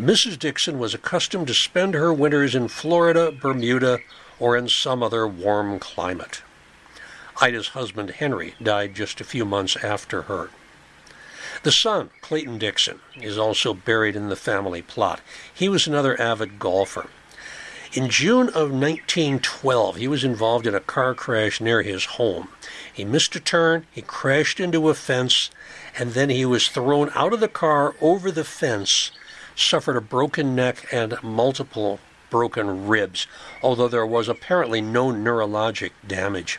Mrs. Dixon was accustomed to spend her winters in Florida, Bermuda, or in some other warm climate. Ida's husband Henry died just a few months after her. The son, Clayton Dixon, is also buried in the family plot. He was another avid golfer. In June of 1912, he was involved in a car crash near his home. He missed a turn, he crashed into a fence, and then he was thrown out of the car over the fence, suffered a broken neck and multiple broken ribs, although there was apparently no neurologic damage.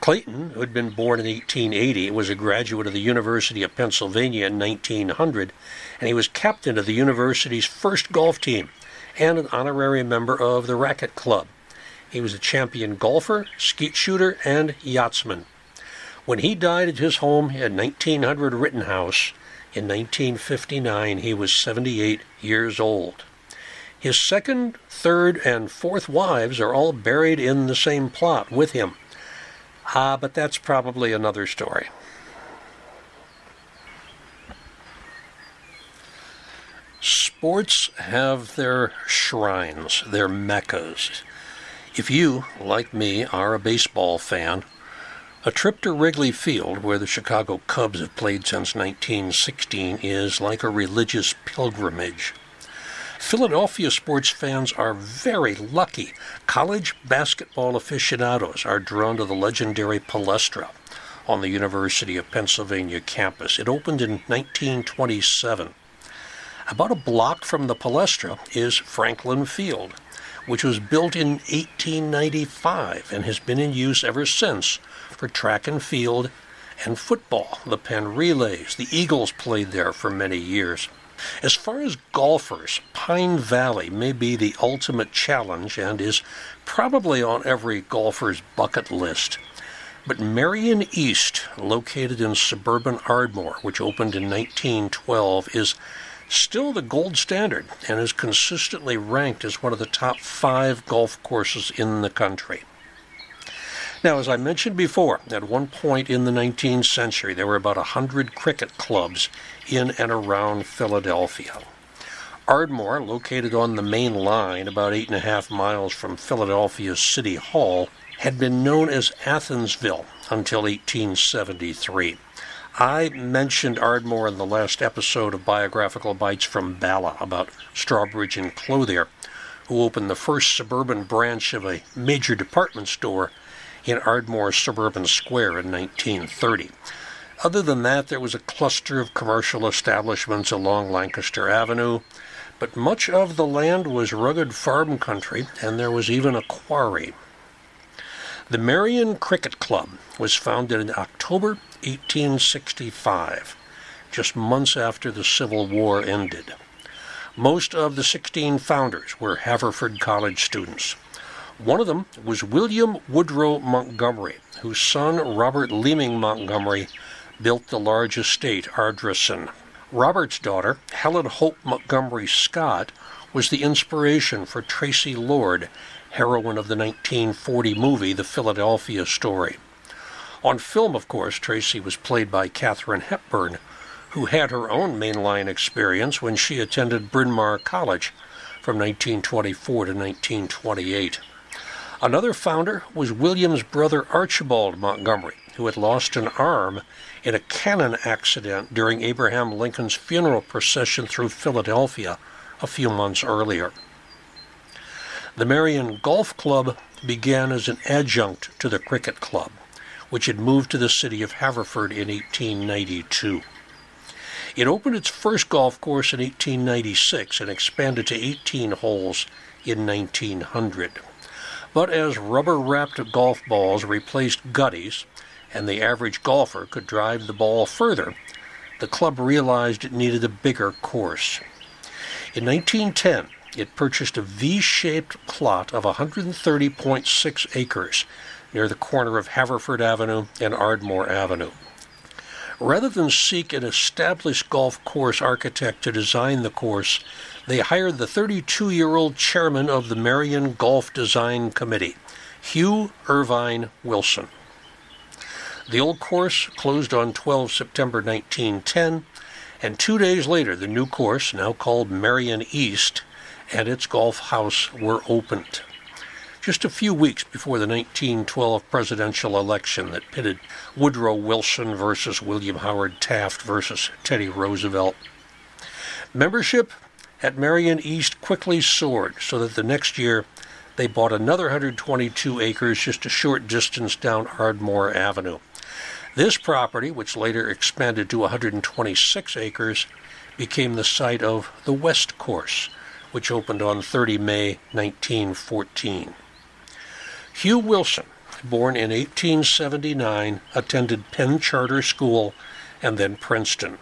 Clayton, who had been born in 1880, was a graduate of the University of Pennsylvania in 1900, and he was captain of the university's first golf team and an honorary member of the Racquet Club. He was a champion golfer, skeet shooter, and yachtsman. When he died at his home at 1900 Rittenhouse in 1959, he was 78 years old. His second, third, and fourth wives are all buried in the same plot with him. Ah, but that's probably another story. Sports have their shrines, their meccas. If you, like me, are a baseball fan, a trip to Wrigley Field, where the Chicago Cubs have played since 1916, is like a religious pilgrimage. Philadelphia sports fans are very lucky. College basketball aficionados are drawn to the legendary Palestra on the University of Pennsylvania campus. It opened in 1927. About a block from the Palestra is Franklin Field, which was built in 1895 and has been in use ever since for track and field and football. The Penn Relays, the Eagles played there for many years. As far as golfers, Pine Valley may be the ultimate challenge and is probably on every golfer's bucket list. But Merion East, located in suburban Ardmore, which opened in 1912, is still the gold standard and is consistently ranked as one of the top five golf courses in the country. Now, as I mentioned before, at one point in the 19th century, there were about 100 cricket clubs in and around Philadelphia. Ardmore, located on the main line about eight and a half miles from Philadelphia's City Hall, had been known as Athensville until 1873. I mentioned Ardmore in the last episode of Biographical Bites from Bala about Strawbridge and Clothier, who opened the first suburban branch of a major department store in Ardmore Suburban Square in 1930. Other than that, there was a cluster of commercial establishments along Lancaster Avenue, but much of the land was rugged farm country, and there was even a quarry. The Merion Cricket Club was founded in October 1865, just months after the Civil War ended. Most of the 16 founders were Haverford College students. One of them was William Woodrow Montgomery, whose son Robert Leeming Montgomery built the large estate Ardrossan. Robert's daughter, Helen Hope Montgomery Scott, was the inspiration for Tracy Lord, heroine of the 1940 movie The Philadelphia Story. On film, of course, Tracy was played by Katharine Hepburn, who had her own mainline experience when she attended Bryn Mawr College from 1924 to 1928. Another founder was William's brother Archibald Montgomery, who had lost an arm in a cannon accident during Abraham Lincoln's funeral procession through Philadelphia a few months earlier. The Merion Golf Club began as an adjunct to the Cricket Club, which had moved to the city of Haverford in 1892. It opened its first golf course in 1896 and expanded to 18 holes in 1900. But as rubber wrapped golf balls replaced gutties, and the average golfer could drive the ball further, the club realized it needed a bigger course. In 1910, it purchased a V shaped plot of 130.6 acres near the corner of Haverford Avenue and Ardmore Avenue. Rather than seek an established golf course architect to design the course, they hired the 32 year old chairman of the Merion Golf Design Committee, Hugh Irvine Wilson. The old course closed on 12 September 1910, and two days later, the new course, now called Merion East, and its golf house were opened. Just a few weeks before the 1912 presidential election that pitted Woodrow Wilson versus William Howard Taft versus Teddy Roosevelt. Membership at Merion East quickly soared so that the next year they bought another 122 acres just a short distance down Ardmore Avenue. This property, which later expanded to 126 acres, became the site of the West Course, which opened on 30 May 1914. Hugh Wilson, born in 1879, attended Penn Charter School and then Princeton.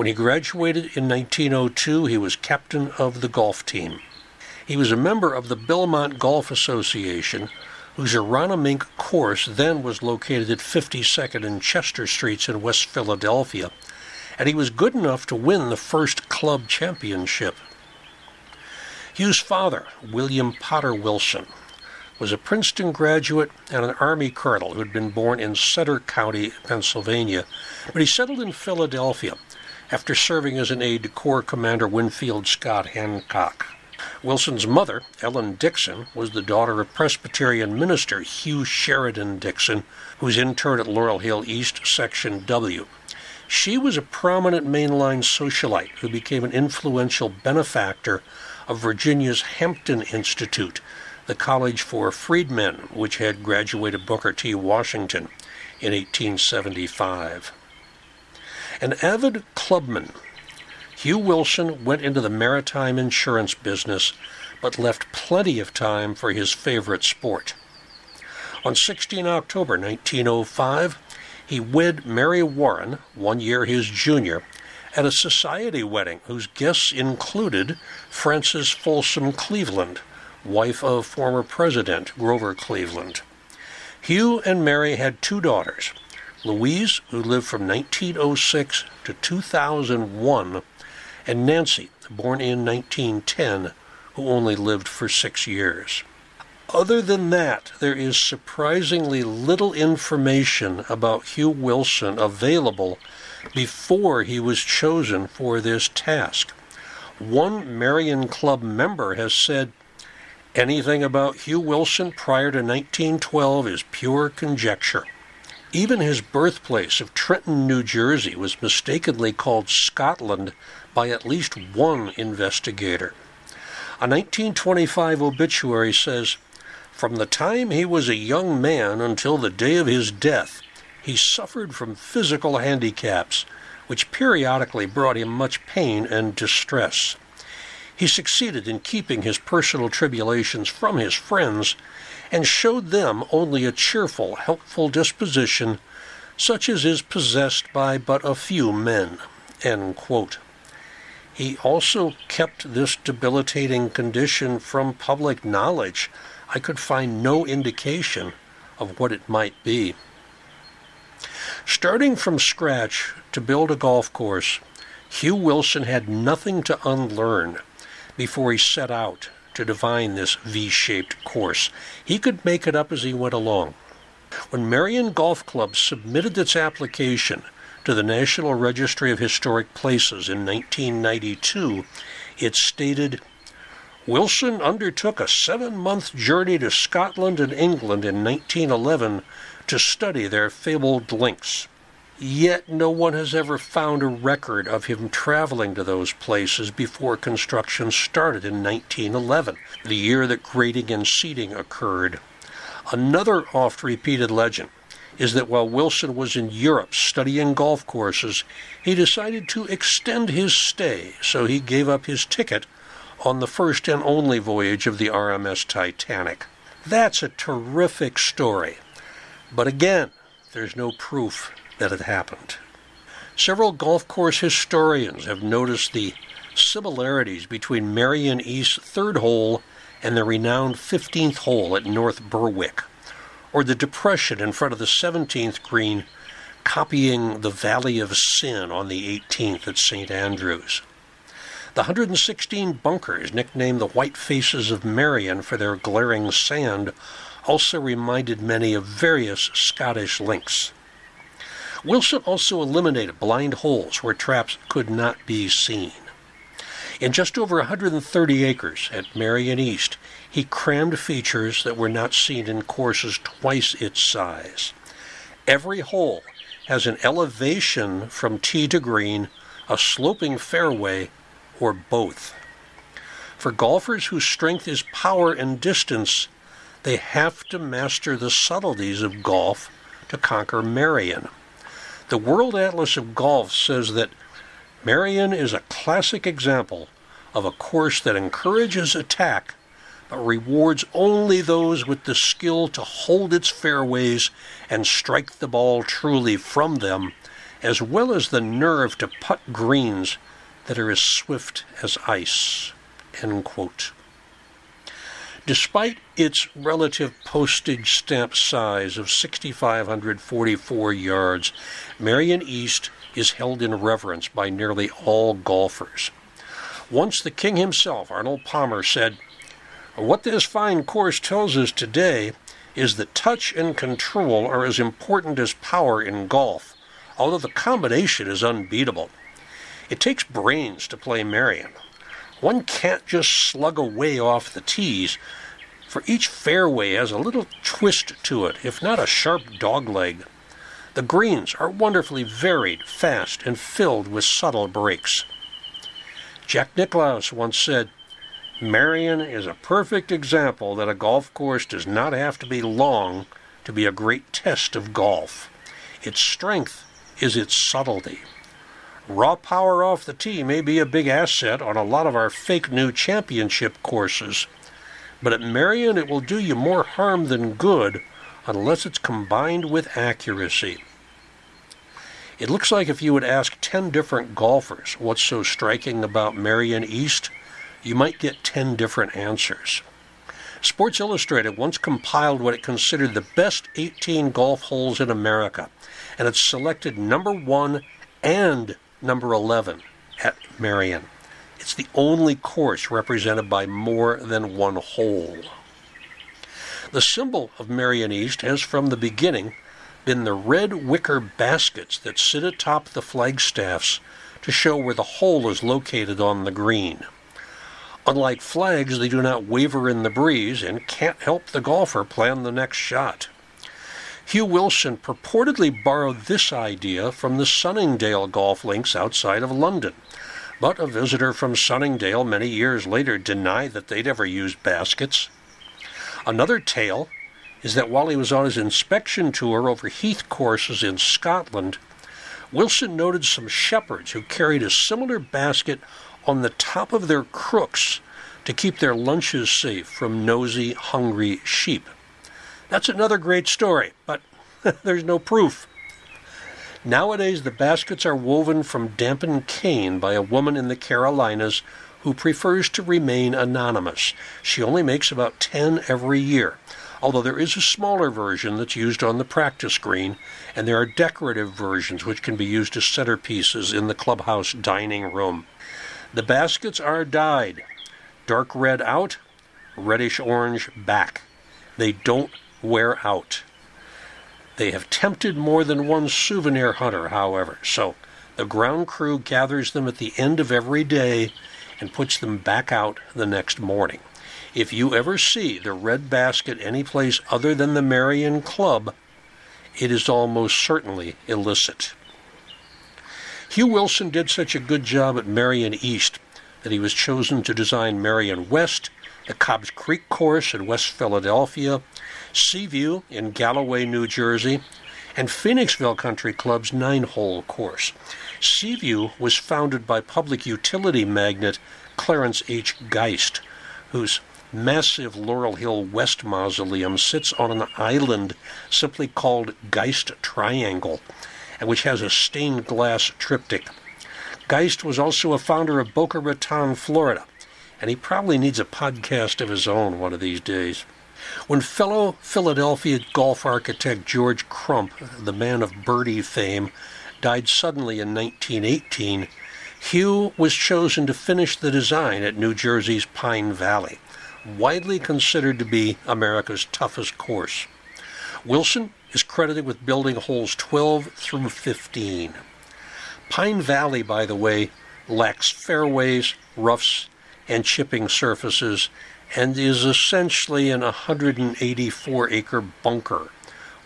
When he graduated in 1902, he was captain of the golf team. He was a member of the Belmont Golf Association, whose Aronimink course then was located at 52nd and Chester Streets in West Philadelphia, and he was good enough to win the first club championship. Hugh's father, William Potter Wilson, was a Princeton graduate and an Army colonel who had been born in Sutter County, Pennsylvania, but he settled in Philadelphia after serving as an aide to Corps Commander Winfield Scott Hancock. Wilson's mother, Ellen Dixon, was the daughter of Presbyterian minister Hugh Sheridan Dixon, who was interned at Laurel Hill East, Section W. She was a prominent mainline socialite who became an influential benefactor of Virginia's Hampton Institute, the college for freedmen, which had graduated Booker T. Washington in 1875. An avid clubman, Hugh Wilson went into the maritime insurance business, but left plenty of time for his favorite sport. On 16 October 1905, he wed Mary Warren, one year his junior, at a society wedding whose guests included Frances Folsom Cleveland, wife of former President Grover Cleveland. Hugh and Mary had two daughters, Louise, who lived from 1906 to 2001, and Nancy, born in 1910, who only lived for six years. Other than that, there is surprisingly little information about Hugh Wilson available before he was chosen for this task. One Merion Club member has said anything about Hugh Wilson prior to 1912 is pure conjecture. Even his birthplace of Trenton, New Jersey, was mistakenly called Scotland by at least one investigator. A 1925 obituary says, From the time he was a young man until the day of his death, he suffered from physical handicaps, which periodically brought him much pain and distress. He succeeded in keeping his personal tribulations from his friends and showed them only a cheerful, helpful disposition, such as is possessed by but a few men. He also kept this debilitating condition from public knowledge. I could find no indication of what it might be. Starting from scratch to build a golf course, Hugh Wilson had nothing to unlearn before he set out to divine this V shaped course. He could make it up as he went along. When Merion Golf Club submitted its application to the National Registry of Historic Places in 1992, it stated Wilson undertook a seven month journey to Scotland and England in 1911 to study their fabled links. Yet no one has ever found a record of him traveling to those places before construction started in 1911, the year that grading and seeding occurred. Another oft repeated legend is that while Wilson was in Europe studying golf courses, he decided to extend his stay, so he gave up his ticket on the first and only voyage of the RMS Titanic. That's a terrific story. But again, there's no proof that had happened. Several golf course historians have noticed the similarities between Merion East's third hole and the renowned 15th hole at North Berwick, or the depression in front of the 17th green copying the Valley of Sin on the 18th at St. Andrews. The 116 bunkers, nicknamed the White Faces of Merion for their glaring sand, also reminded many of various Scottish links. Wilson also eliminated blind holes where traps could not be seen. In just over 130 acres at Merion East, he crammed features that were not seen in courses twice its size. Every hole has an elevation from tee to green, a sloping fairway, or both. For golfers whose strength is power and distance, they have to master the subtleties of golf to conquer Merion. The World Atlas of Golf says that Merion is a classic example of a course that encourages attack but rewards only those with the skill to hold its fairways and strike the ball truly from them, as well as the nerve to putt greens that are as swift as ice. Despite its relative postage stamp size of 6,544 yards, Merion East is held in reverence by nearly all golfers. Once the king himself, Arnold Palmer, said, What this fine course tells us today is that touch and control are as important as power in golf, although the combination is unbeatable. It takes brains to play Merion. One can't just slug away off the tees, for each fairway has a little twist to it, if not a sharp dogleg. The greens are wonderfully varied, fast, and filled with subtle breaks. Jack Nicklaus once said, Merion is a perfect example that a golf course does not have to be long to be a great test of golf. Its strength is its subtlety. Raw power off the tee may be a big asset on a lot of our fake new championship courses, but at Merion it will do you more harm than good unless it's combined with accuracy. It looks like if you would ask 10 different golfers what's so striking about Merion East, you might get 10 different answers. Sports Illustrated once compiled what it considered the best 18 golf holes in America, and it selected number one and number 11 at Merion. It's the only course represented by more than one hole. The symbol of Merion East has from the beginning been the red wicker baskets that sit atop the flagstaffs to show where the hole is located on the green. Unlike flags, they do not waver in the breeze and can't help the golfer plan the next shot. Hugh Wilson purportedly borrowed this idea from the Sunningdale golf links outside of London. But a visitor from Sunningdale many years later denied that they'd ever used baskets. Another tale is that while he was on his inspection tour over heath courses in Scotland, Wilson noted some shepherds who carried a similar basket on the top of their crooks to keep their lunches safe from nosy, hungry sheep. That's another great story, but there's no proof. Nowadays, the baskets are woven from dampened cane by a woman in the Carolinas who prefers to remain anonymous. She only makes about 10 every year, although there is a smaller version that's used on the practice green, and there are decorative versions which can be used as centerpieces in the clubhouse dining room. The baskets are dyed dark red out, reddish orange back. They don't wear out. They have tempted more than one souvenir hunter, however, so the ground crew gathers them at the end of every day and puts them back out the next morning. If you ever see the red basket any place other than the Merion Club, it is almost certainly illicit. Hugh Wilson did such a good job at Merion East that he was chosen to design Merion West, the Cobbs Creek course in West Philadelphia, Seaview in Galloway, New Jersey, and Phoenixville Country Club's nine hole course. Seaview was founded by public utility magnate Clarence H. Geist, whose massive Laurel Hill West mausoleum sits on an island simply called Geist Triangle, and which has a stained glass triptych. Geist was also a founder of Boca Raton, Florida, and he probably needs a podcast of his own one of these days. When fellow Philadelphia golf architect George Crump, the man of birdie fame, died suddenly in 1918, Hugh was chosen to finish the design at New Jersey's Pine Valley, widely considered to be America's toughest course. Wilson is credited with building holes 12 through 15. Pine Valley, by the way, lacks fairways, roughs, and chipping surfaces and is essentially an 184 acre bunker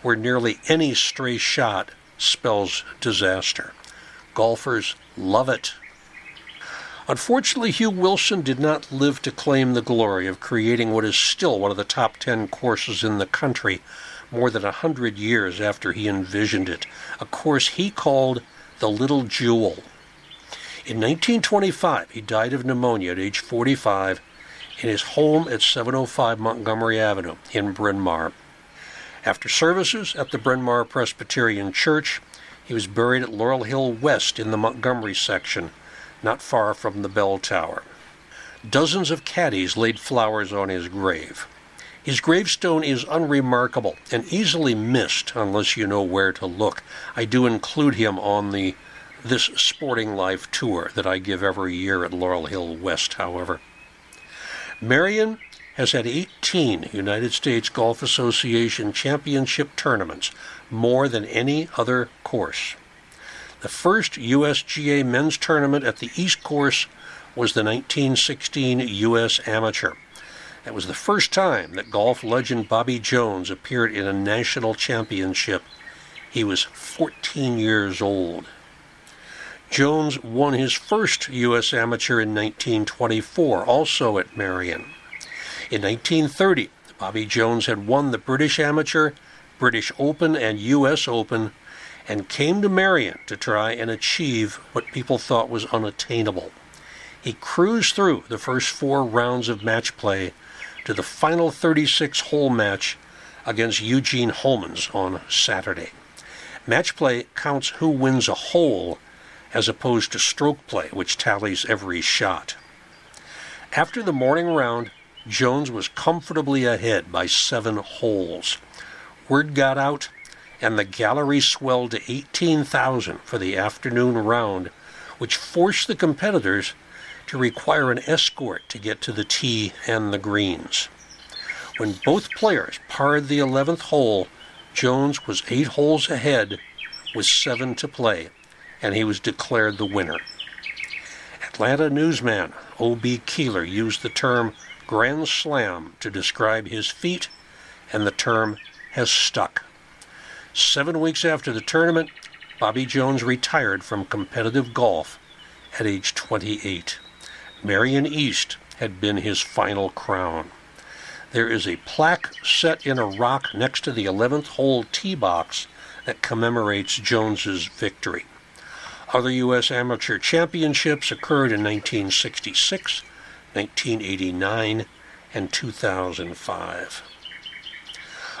where nearly any stray shot spells disaster. Golfers love it. Unfortunately, Hugh Wilson did not live to claim the glory of creating what is still one of the top 10 courses in the country more than a hundred years after he envisioned it, a course he called the Little Jewel. In 1925, he died of pneumonia at age 45 in his home at 705 Montgomery Avenue in Bryn Mawr. After services at the Bryn Mawr Presbyterian Church, he was buried at Laurel Hill West in the Montgomery section, not far from the bell tower. Dozens of caddies laid flowers on his grave. His gravestone is unremarkable and easily missed unless you know where to look. I do include him on the This Sporting Life tour that I give every year at Laurel Hill West, however. Merion has had 18 United States Golf Association championship tournaments, more than any other course. The first USGA men's tournament at the East Course was the 1916 U.S. Amateur. That was the first time that golf legend Bobby Jones appeared in a national championship. He was 14 years old. Jones won his first U.S. Amateur in 1924, also at Merion. In 1930, Bobby Jones had won the British Amateur, British Open, and U.S. Open, and came to Merion to try and achieve what people thought was unattainable. He cruised through the first four rounds of match play to the final 36 hole match against Eugene Homans on Saturday. Match play counts who wins a hole as opposed to stroke play, which tallies every shot. After the morning round, Jones was comfortably ahead by seven holes. Word got out, and the gallery swelled to 18,000 for the afternoon round, which forced the competitors to require an escort to get to the tee and the greens. When both players parred the 11th hole, Jones was eight holes ahead with seven to play and he was declared the winner. Atlanta newsman O.B. Keeler used the term Grand Slam to describe his feat, and the term has stuck. Seven weeks after the tournament, Bobby Jones retired from competitive golf at age 28. Merion East had been his final crown. There is a plaque set in a rock next to the 11th hole tee box that commemorates Jones's victory. Other U.S. amateur championships occurred in 1966, 1989, and 2005.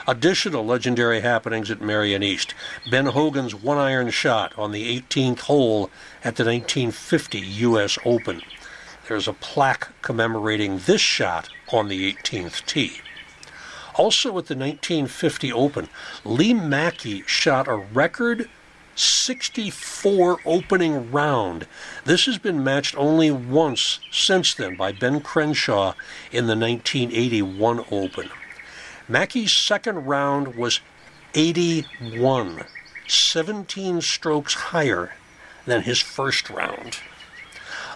Additional legendary happenings at Merion East. Ben Hogan's one iron shot on the 18th hole at the 1950 U.S. Open. There's a plaque commemorating this shot on the 18th tee. Also at the 1950 Open, Lee Mackey shot a record 64 opening round. This has been matched only once since then by Ben Crenshaw in the 1981 Open. Mackey's second round was 81, 17 strokes higher than his first round.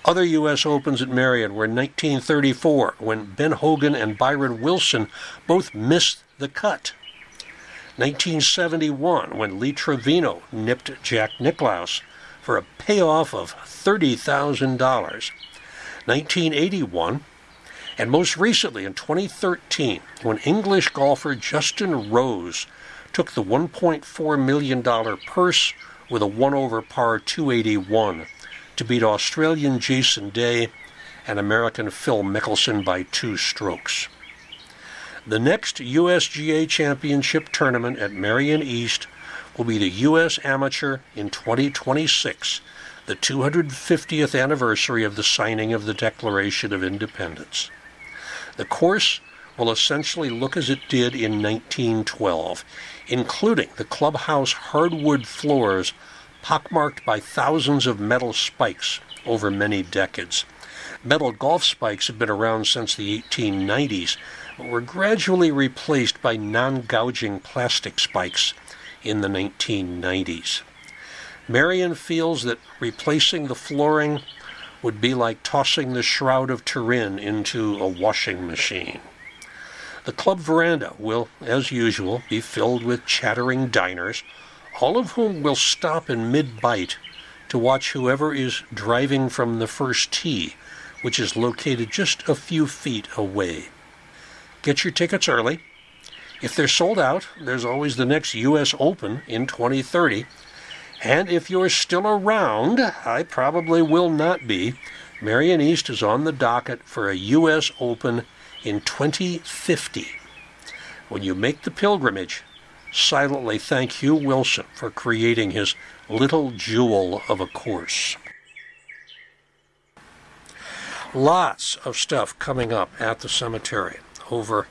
Other U.S. Opens at Merion were in 1934 when Ben Hogan and Byron Wilson both missed the cut. 1971 when Lee Trevino nipped Jack Nicklaus for a payoff of $30,000. 1981 and most recently in 2013 when English golfer Justin Rose took the $1.4 million purse with a 1 over par 281 to beat Australian Jason Day and American Phil Mickelson by two strokes. The next USGA Championship tournament at Merion East will be the U.S. Amateur in 2026, the 250th anniversary of the signing of the Declaration of Independence. The course will essentially look as it did in 1912, including the clubhouse hardwood floors pockmarked by thousands of metal spikes over many decades. Metal golf spikes have been around since the 1890s, but were gradually replaced by non gouging plastic spikes in the 1990s. Merion feels that replacing the flooring would be like tossing the Shroud of Turin into a washing machine. The club veranda will, as usual, be filled with chattering diners all of whom will stop in mid bite to watch whoever is driving from the first tee, which is located just a few feet away. Get your tickets early. If they're sold out, there's always the next U.S. Open in 2030. And if you're still around, I probably will not be. Merion East is on the docket for a U.S. Open in 2050. When you make the pilgrimage, silently thank Hugh Wilson for creating his little jewel of a course. Lots of stuff coming up at the cemetery over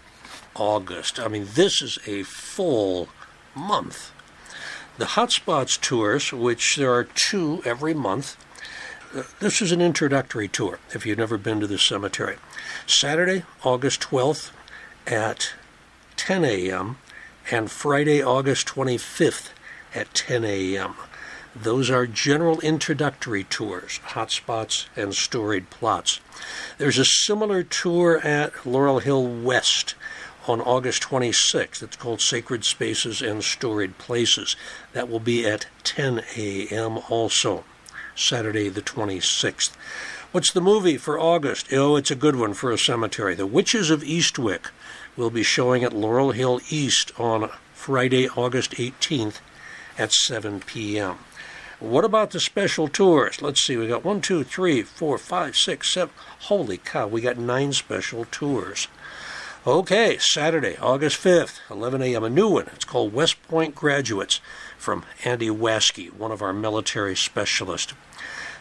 August. I mean, this is a full month. The Hotspots tours, which there are two every month, uh, this is an introductory tour if you've never been to the cemetery. Saturday, August 12th at 10 a.m and Friday, August 25th at 10 a.m. Those are general introductory tours, hotspots and storied plots. There's a similar tour at Laurel Hill West on August 26th. It's called Sacred Spaces and Storied Places. That will be at 10 a.m. also, Saturday the 26th. What's the movie for August? Oh, it's a good one for a cemetery. The Witches of Eastwick will be showing at Laurel Hill East on Friday, August 18th at 7 p.m. What about the special tours? Let's see, we got one, two, three, four, five, six, seven. Holy cow, we got nine special tours. Okay, Saturday, August 5th, 11 a.m., a new one. It's called West Point Graduates from Andy Waskey, one of our military specialists.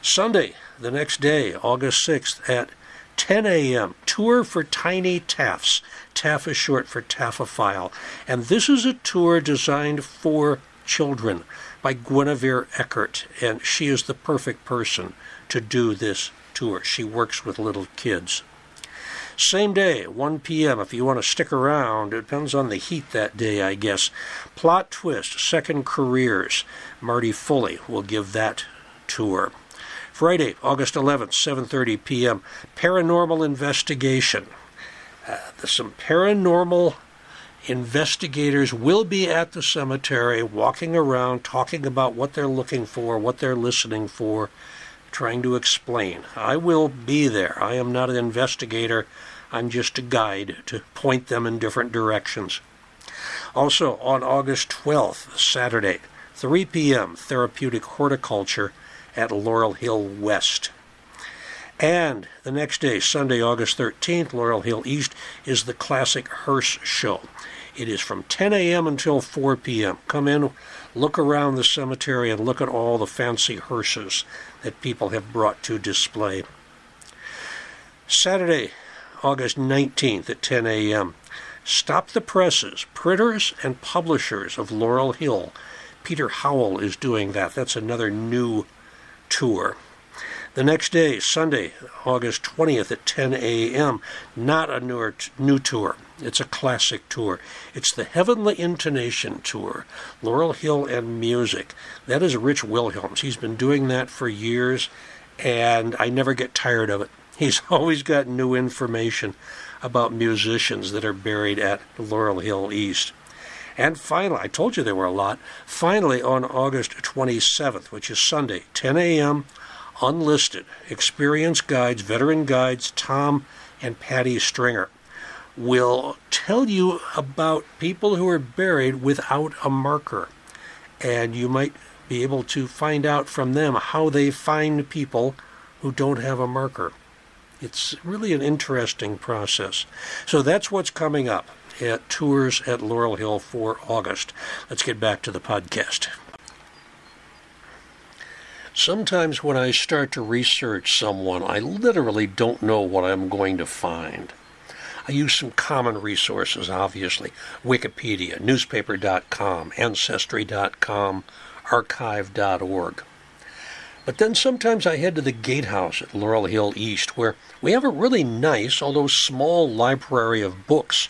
Sunday, the next day, August 6th at 10 a.m. Tour for Tiny Taffs. TAF is short for Taphophile. And this is a tour designed for children by Guinevere Eckert. And she is the perfect person to do this tour. She works with little kids. Same day, 1 p.m. If you want to stick around, it depends on the heat that day, I guess. Plot Twist, Second Careers. Marty Foley will give that tour. Friday, August 11th, 7:30 p.m. Paranormal Investigation. Uh, some paranormal investigators will be at the cemetery walking around talking about what they're looking for, what they're listening for. trying to explain. I will be there. I am not an investigator, I'm just a guide to point them in different directions. Also, on August 12th, Saturday, 3 p.m., Therapeutic Horticulture at Laurel Hill West. And the next day, Sunday, August 13th, Laurel Hill East, is the Classic Hearse Show. It is from 10 a.m. until 4 p.m. Come in, look around the cemetery, and look at all the fancy hearses that people have brought to display. Saturday, August 19th at 10 a.m. Stop the Presses, printers and publishers of Laurel Hill. Peter Howell is doing that. That's another new tour. The next day, Sunday, August 20th at 10 a.m., not a newer, new tour. It's a classic tour. It's the Heavenly Intonation Tour, Laurel Hill and Music. That is Rich Wilhelms. He's been doing that for years, and I never get tired of it. He's always got new information about musicians that are buried at Laurel Hill East. And finally, I told you there were a lot. Finally, on August 27th, which is Sunday, 10 a.m., unlisted experienced guides, veteran guides, Tom and Patty Stringer will tell you about people who are buried without a marker. And you might be able to find out from them how they find people who don't have a marker. It's really an interesting process. So that's what's coming up at Tours at Laurel Hill for August. Let's get back to the podcast. Sometimes when I start to research someone, I literally don't know what I'm going to find. I use some common resources, obviously Wikipedia, newspaper.com, ancestry.com, archive.org. But then sometimes I head to the Gatehouse at Laurel Hill East, where we have a really nice, although small, library of books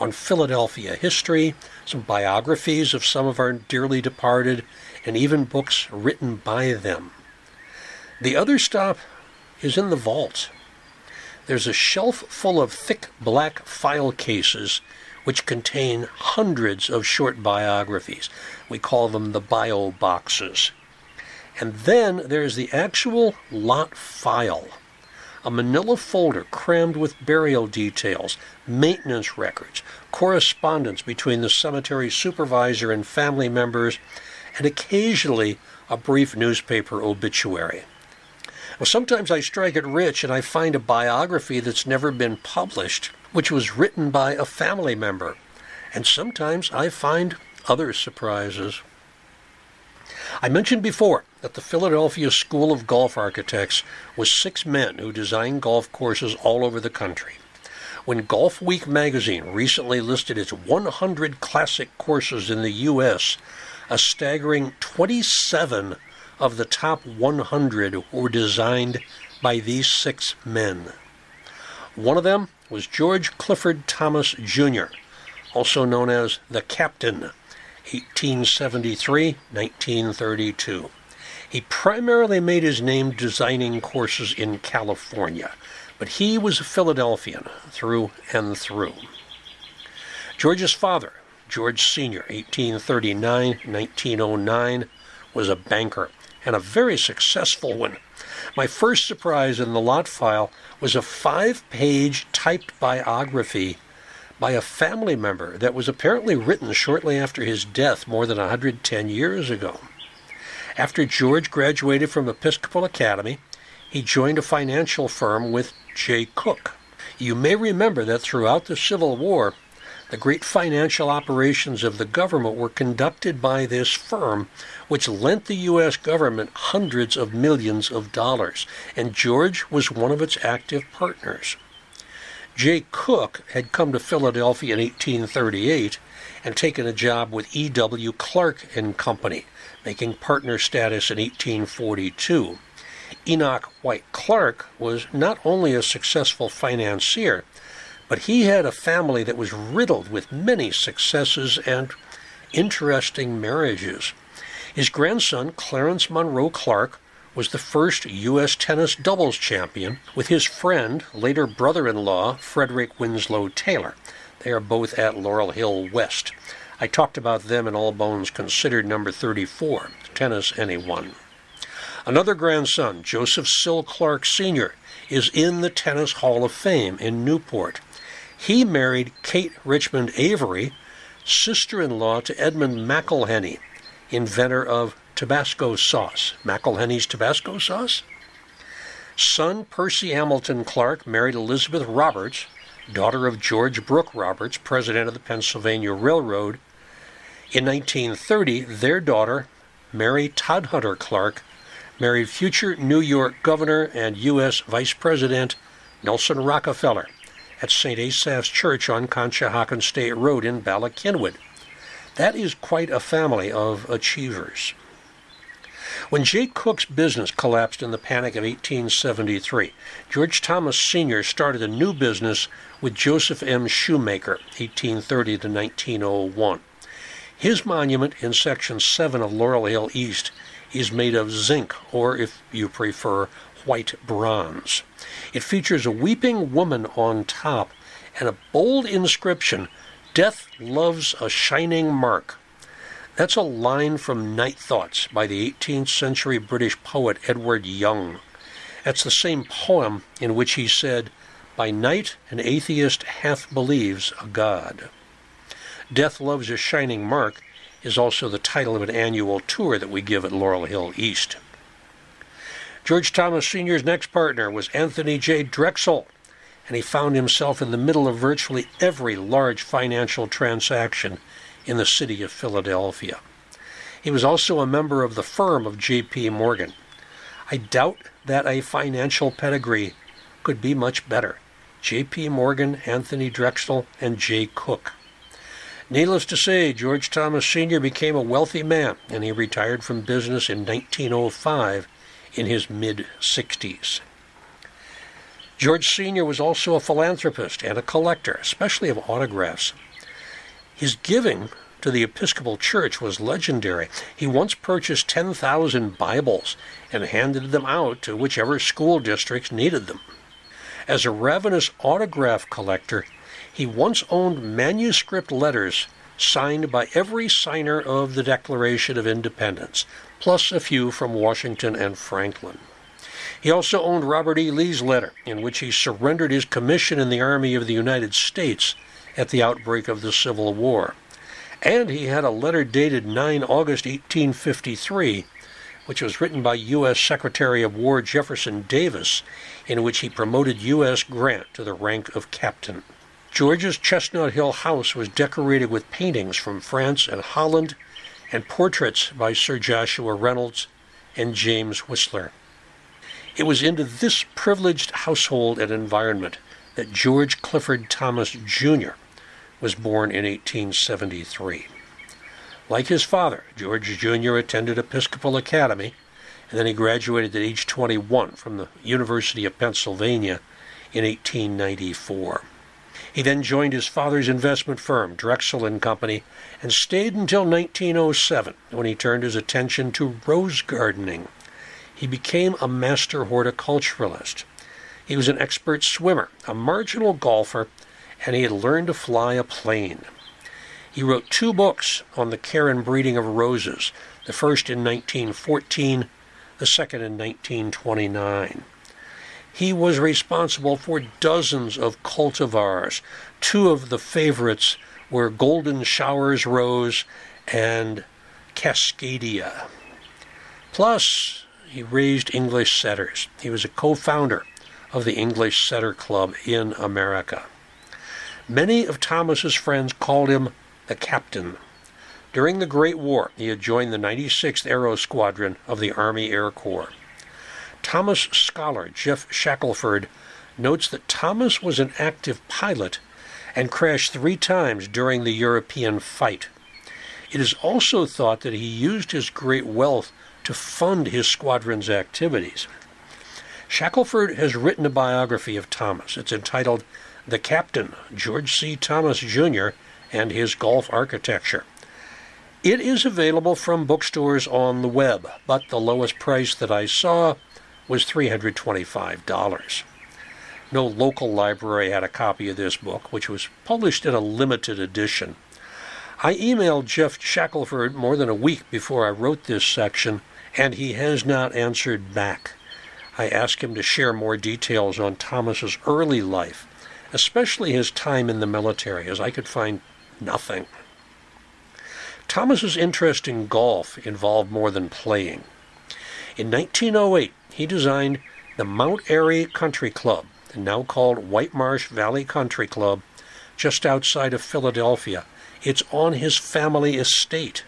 on Philadelphia history, some biographies of some of our dearly departed, and even books written by them. The other stop is in the vault. There's a shelf full of thick black file cases which contain hundreds of short biographies. We call them the bio boxes. And then there's the actual lot file a manila folder crammed with burial details, maintenance records, correspondence between the cemetery supervisor and family members, and occasionally a brief newspaper obituary. Well, sometimes I strike it rich and I find a biography that's never been published, which was written by a family member. And sometimes I find other surprises. I mentioned before that the Philadelphia School of Golf Architects was six men who designed golf courses all over the country. When Golf Week magazine recently listed its 100 classic courses in the U.S., a staggering 27 of the top 100 were designed by these six men. One of them was George Clifford Thomas Jr., also known as the Captain, 1873 1932. He primarily made his name designing courses in California, but he was a Philadelphian through and through. George's father, George Sr., 1839 1909, was a banker and a very successful one. My first surprise in the lot file was a five page typed biography by a family member that was apparently written shortly after his death more than 110 years ago. After George graduated from Episcopal Academy, he joined a financial firm with Jay Cooke. You may remember that throughout the Civil War, the great financial operations of the government were conducted by this firm, which lent the U.S. government hundreds of millions of dollars, and George was one of its active partners. Jay Cooke had come to Philadelphia in 1838 and taken a job with E.W. Clark and Company, making partner status in 1842. Enoch White Clark was not only a successful financier, but he had a family that was riddled with many successes and interesting marriages. His grandson, Clarence Monroe Clark, was the first U.S. tennis doubles champion with his friend, later brother in law, Frederick Winslow Taylor. They are both at Laurel Hill West. I talked about them in All Bones Considered number 34, Tennis Anyone. Another grandson, Joseph Sill Clark Sr., is in the Tennis Hall of Fame in Newport. He married Kate Richmond Avery, sister in law to Edmund McIlhenny, inventor of Tabasco sauce. McIlhenny's Tabasco sauce? Son Percy Hamilton Clark married Elizabeth Roberts, daughter of George Brooke Roberts, president of the Pennsylvania Railroad. In 1930, their daughter, Mary Todhunter Clark, married future New York Governor and U.S. Vice President Nelson Rockefeller at St. Asaph's Church on Conshohocken State Road in Bala Cynwyd. That is quite a family of achievers. When Jay Cooke's business collapsed in the Panic of 1873, George Thomas Sr. started a new business with Joseph M. Shoemaker, 1830 to 1901. His monument in Section 7 of Laurel Hill East is made of zinc, or if you prefer, white bronze. It features a weeping woman on top and a bold inscription Death loves a shining mark. That's a line from Night Thoughts by the 18th century British poet Edward Young. That's the same poem in which he said, By night an atheist half believes a God. Death Loves a Shining Mark is also the title of an annual tour that we give at Laurel Hill East. George Thomas Sr.'s next partner was Anthony J. Drexel, and he found himself in the middle of virtually every large financial transaction in the city of Philadelphia. He was also a member of the firm of J.P. Morgan. I doubt that a financial pedigree could be much better. J.P. Morgan, Anthony Drexel, and Jay Cooke. Needless to say, George Thomas Sr. became a wealthy man, and he retired from business in 1905 in his mid 60s. George Sr. was also a philanthropist and a collector, especially of autographs. His giving to the Episcopal Church was legendary. He once purchased 10,000 Bibles and handed them out to whichever school districts needed them. As a ravenous autograph collector, he once owned manuscript letters signed by every signer of the Declaration of Independence, plus a few from Washington and Franklin. He also owned Robert E. Lee's letter, in which he surrendered his commission in the Army of the United States at the outbreak of the Civil War. And he had a letter dated 9 August 1853, which was written by U.S. Secretary of War Jefferson Davis, in which he promoted U.S. Grant to the rank of captain. George's Chestnut Hill house was decorated with paintings from France and Holland and portraits by Sir Joshua Reynolds and James Whistler. It was into this privileged household and environment that George Clifford Thomas Jr. was born in 1873. Like his father, George Jr. attended Episcopal Academy, and then he graduated at age 21 from the University of Pennsylvania in 1894. He then joined his father's investment firm, Drexel and Company, and stayed until 1907 when he turned his attention to rose gardening. He became a master horticulturalist. He was an expert swimmer, a marginal golfer, and he had learned to fly a plane. He wrote two books on the care and breeding of roses, the first in 1914, the second in 1929. He was responsible for dozens of cultivars. Two of the favorites were Golden Showers Rose and Cascadia. Plus, he raised English setters. He was a co founder of the English Setter Club in America. Many of Thomas's friends called him the captain. During the Great War, he had joined the 96th Aero Squadron of the Army Air Corps. Thomas scholar Geoff Shackelford notes that Thomas was an active pilot and crashed three times during the European fight. It is also thought that he used his great wealth to fund his squadron's activities. Shackelford has written a biography of Thomas. It's entitled The Captain, George C. Thomas, Jr., and His Golf Architecture. It is available from bookstores on the web, but the lowest price that I saw was $325. No local library had a copy of this book, which was published in a limited edition. I emailed Geoff Shackelford more than a week before I wrote this section and he has not answered back. I asked him to share more details on Thomas's early life, especially his time in the military, as I could find nothing. Thomas's interest in golf involved more than playing. In 1908, he designed the Mount Airy Country Club, now called Whitemarsh Valley Country Club, just outside of Philadelphia. It's on his family estate.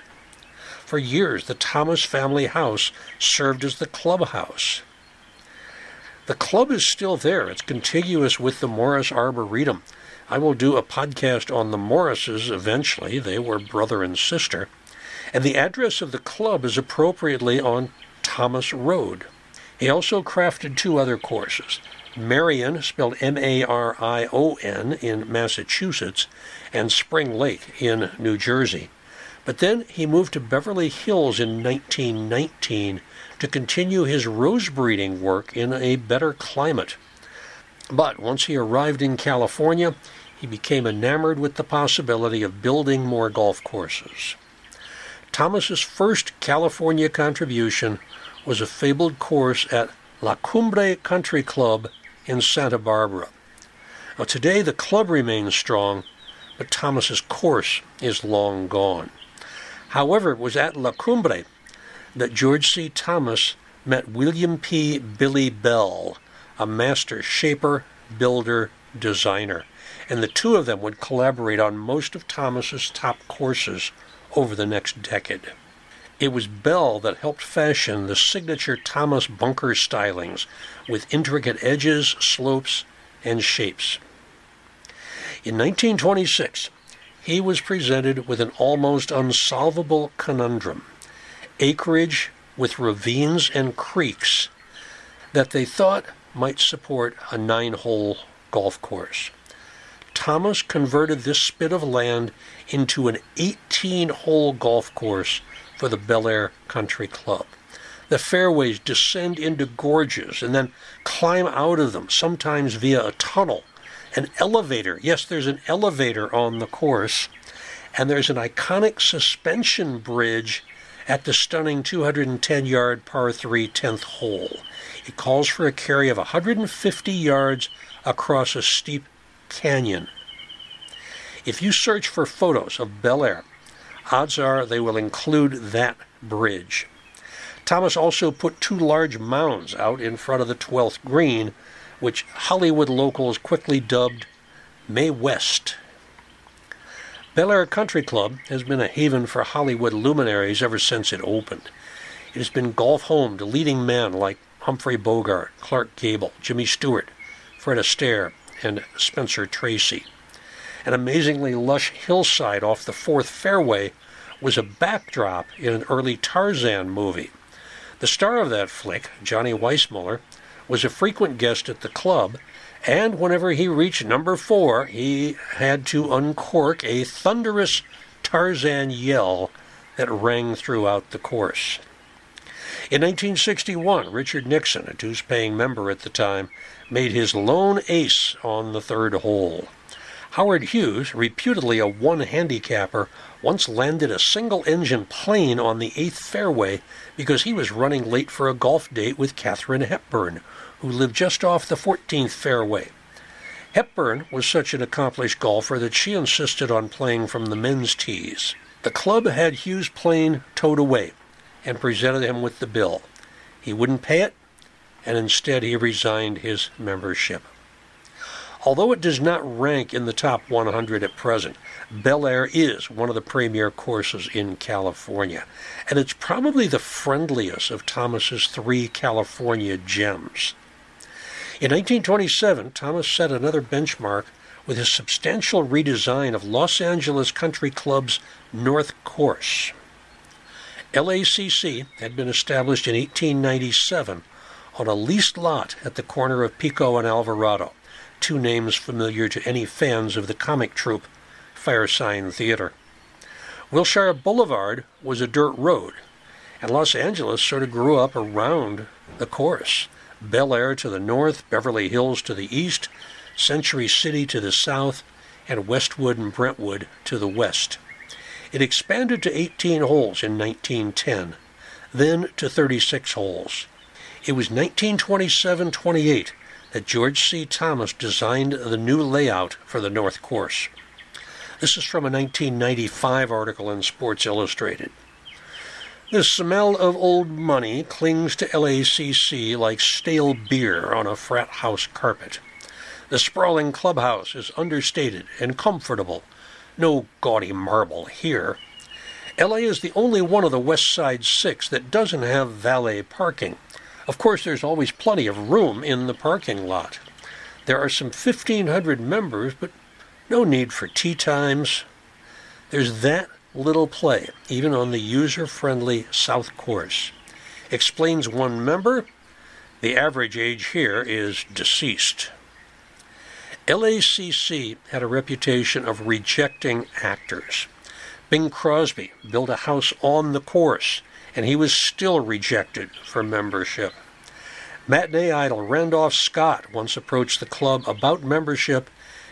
For years, the Thomas family house served as the clubhouse. The club is still there. It's contiguous with the Morris Arboretum. I will do a podcast on the Morrises eventually. They were brother and sister. And the address of the club is appropriately on Thomas Road. He also crafted two other courses Marion, spelled M A R I O N, in Massachusetts, and Spring Lake in New Jersey. But then he moved to Beverly Hills in 1919 to continue his rose breeding work in a better climate. But once he arrived in California, he became enamored with the possibility of building more golf courses. Thomas's first California contribution was a fabled course at La Cumbre Country Club in Santa Barbara. Now, today the club remains strong, but Thomas's course is long gone. However, it was at La Cumbre that George C. Thomas met William P. Billy Bell, a master shaper, builder, designer, and the two of them would collaborate on most of Thomas's top courses over the next decade. It was Bell that helped fashion the signature Thomas bunker stylings with intricate edges, slopes, and shapes. In 1926, he was presented with an almost unsolvable conundrum acreage with ravines and creeks that they thought might support a nine hole golf course. Thomas converted this spit of land into an 18 hole golf course for the Bel Air Country Club. The fairways descend into gorges and then climb out of them, sometimes via a tunnel an elevator. Yes, there's an elevator on the course, and there's an iconic suspension bridge at the stunning 210 yard par 3 10th hole. It calls for a carry of 150 yards across a steep canyon. If you search for photos of Bel Air, odds are they will include that bridge. Thomas also put two large mounds out in front of the 12th green which Hollywood locals quickly dubbed Mae West. Bel Air Country Club has been a haven for Hollywood luminaries ever since it opened. It has been golf home to leading men like Humphrey Bogart, Clark Gable, Jimmy Stewart, Fred Astaire, and Spencer Tracy. An amazingly lush hillside off the fourth fairway was a backdrop in an early Tarzan movie. The star of that flick, Johnny Weissmuller, was a frequent guest at the club, and whenever he reached number four, he had to uncork a thunderous Tarzan yell that rang throughout the course. In 1961, Richard Nixon, a dues paying member at the time, made his lone ace on the third hole. Howard Hughes, reputedly a one handicapper, once landed a single engine plane on the eighth fairway because he was running late for a golf date with Katharine Hepburn, who lived just off the 14th fairway. Hepburn was such an accomplished golfer that she insisted on playing from the men's tees. The club had Hughes' plane towed away and presented him with the bill. He wouldn't pay it, and instead he resigned his membership. Although it does not rank in the top 100 at present, Bel Air is one of the premier courses in California, and it's probably the friendliest of Thomas's three California gems. In 1927, Thomas set another benchmark with his substantial redesign of Los Angeles Country Club's North Course. LACC had been established in 1897 on a leased lot at the corner of Pico and Alvarado, two names familiar to any fans of the comic troupe Firesign Theater. Wilshire Boulevard was a dirt road, and Los Angeles sort of grew up around the course. Bel Air to the north, Beverly Hills to the east, Century City to the south, and Westwood and Brentwood to the west. It expanded to 18 holes in 1910. then to 36 holes. It was 1927 28 that George C. Thomas designed the new layout for the North Course. This is from a 1995 article in Sports Illustrated. The smell of old money clings to LACC like stale beer on a frat house carpet. The sprawling clubhouse is understated and comfortable. No gaudy marble here. LA is the only one of the West Side Six that doesn't have valet parking. Of course, there's always plenty of room in the parking lot. There are some 1,500 members, but no need for tee times. There's that little play, even on the user friendly South Course. Explains one member the average age here is deceased. LACC had a reputation of rejecting actors. Bing Crosby built a house on the course, and he was still rejected for membership. Matinee idol Randolph Scott once approached the club about membership,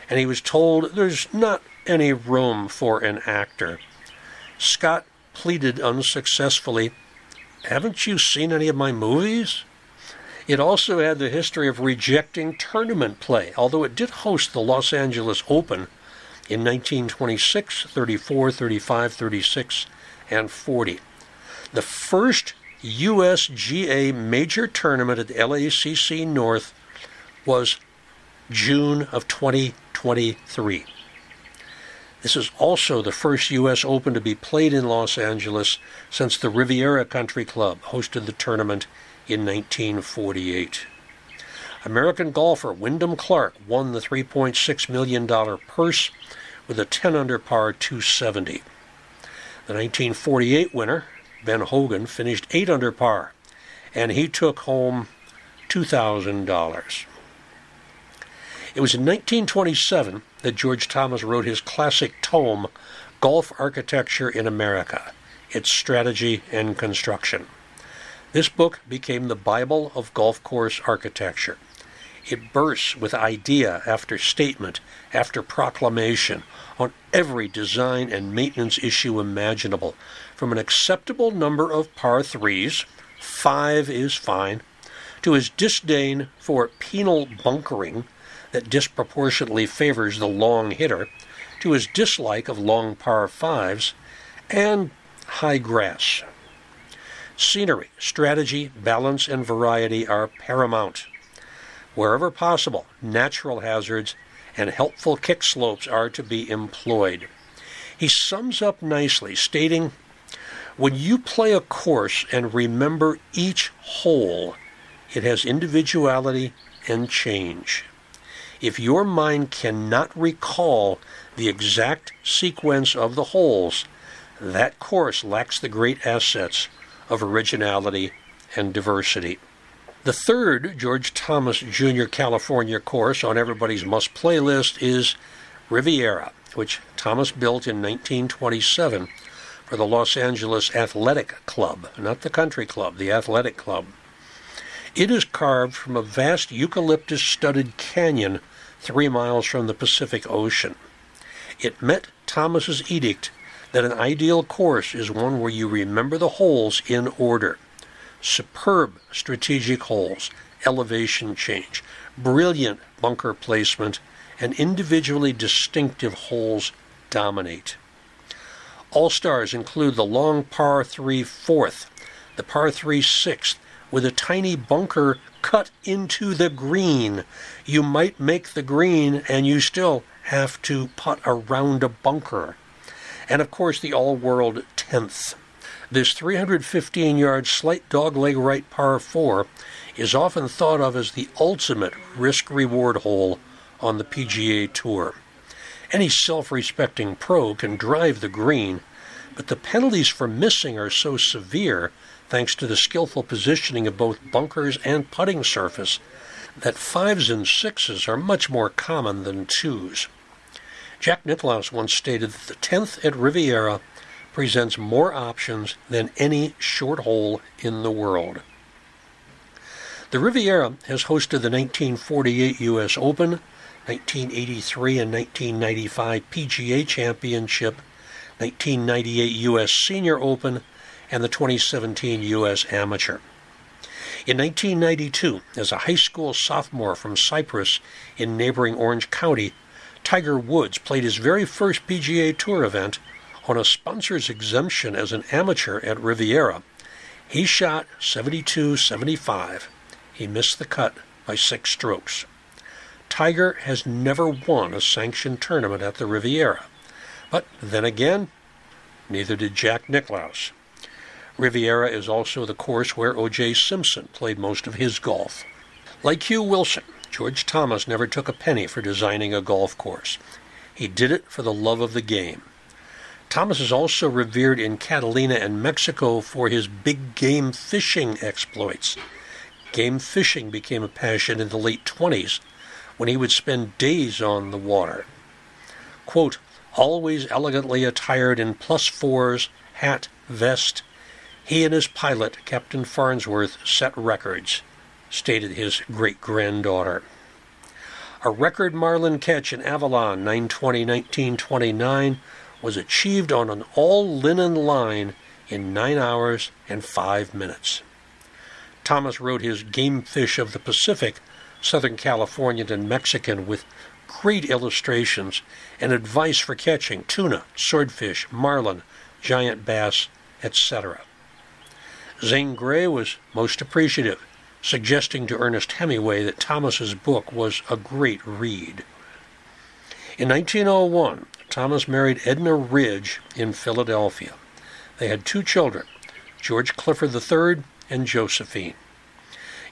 and he was told there's not any room for an actor. Scott pleaded unsuccessfully, Haven't you seen any of my movies? It also had the history of rejecting tournament play, although it did host the Los Angeles Open in 1926, 34, 35, 36, and 40. The first USGA major tournament at the LACC North was June of 2023. This is also the first U.S. Open to be played in Los Angeles since the Riviera Country Club hosted the tournament in 1948. American golfer Wyndham Clark won the $3.6 million purse with a 10 under par 270. The 1948 winner, Ben Hogan, finished 8 under par, and he took home $2,000. It was in 1927 that George Thomas wrote his classic tome, Golf Architecture in America Its Strategy and Construction. This book became the Bible of golf course architecture. It bursts with idea after statement after proclamation on every design and maintenance issue imaginable, from an acceptable number of par threes, five is fine, to his disdain for penal bunkering that disproportionately favors the long hitter, to his dislike of long par fives, and high grass. Scenery, strategy, balance, and variety are paramount. Wherever possible, natural hazards and helpful kick slopes are to be employed. He sums up nicely, stating, When you play a course and remember each hole, it has individuality and change. If your mind cannot recall the exact sequence of the holes, that course lacks the great assets of originality and diversity. The third George Thomas Jr. California course on everybody's must play list is Riviera, which Thomas built in 1927 for the Los Angeles Athletic Club, not the country club, the athletic club. It is carved from a vast eucalyptus studded canyon three miles from the Pacific Ocean. It met Thomas's edict that an ideal course is one where you remember the holes in order. Superb strategic holes, elevation change, brilliant bunker placement, and individually distinctive holes dominate. All stars include the long par 3 fourth, the par 3 sixth, with a tiny bunker cut into the green. You might make the green and you still have to putt around a bunker and of course the all world 10th. This 315 yard slight dogleg right par 4 is often thought of as the ultimate risk reward hole on the PGA Tour. Any self respecting pro can drive the green, but the penalties for missing are so severe, thanks to the skillful positioning of both bunkers and putting surface, that fives and sixes are much more common than twos. Jack Nicklaus once stated that the 10th at Riviera presents more options than any short hole in the world. The Riviera has hosted the 1948 U.S. Open, 1983 and 1995 PGA Championship, 1998 U.S. Senior Open, and the 2017 U.S. Amateur. In 1992, as a high school sophomore from Cypress in neighboring Orange County, Tiger Woods played his very first PGA Tour event on a sponsor's exemption as an amateur at Riviera. He shot 72 75. He missed the cut by six strokes. Tiger has never won a sanctioned tournament at the Riviera. But then again, neither did Jack Nicklaus. Riviera is also the course where O.J. Simpson played most of his golf. Like Hugh Wilson, George Thomas never took a penny for designing a golf course. He did it for the love of the game. Thomas is also revered in Catalina and Mexico for his big game fishing exploits. Game fishing became a passion in the late 20s when he would spend days on the water. Quote, always elegantly attired in plus fours, hat, vest, he and his pilot, Captain Farnsworth, set records, stated his great granddaughter. A record marlin catch in Avalon 920 1929 was achieved on an all linen line in 9 hours and 5 minutes. Thomas wrote his Game Fish of the Pacific, Southern Californian and Mexican, with great illustrations and advice for catching tuna, swordfish, marlin, giant bass, etc. Zane Grey was most appreciative, suggesting to Ernest Hemingway that Thomas's book was a great read. In 1901, Thomas married Edna Ridge in Philadelphia. They had two children, George Clifford III and Josephine.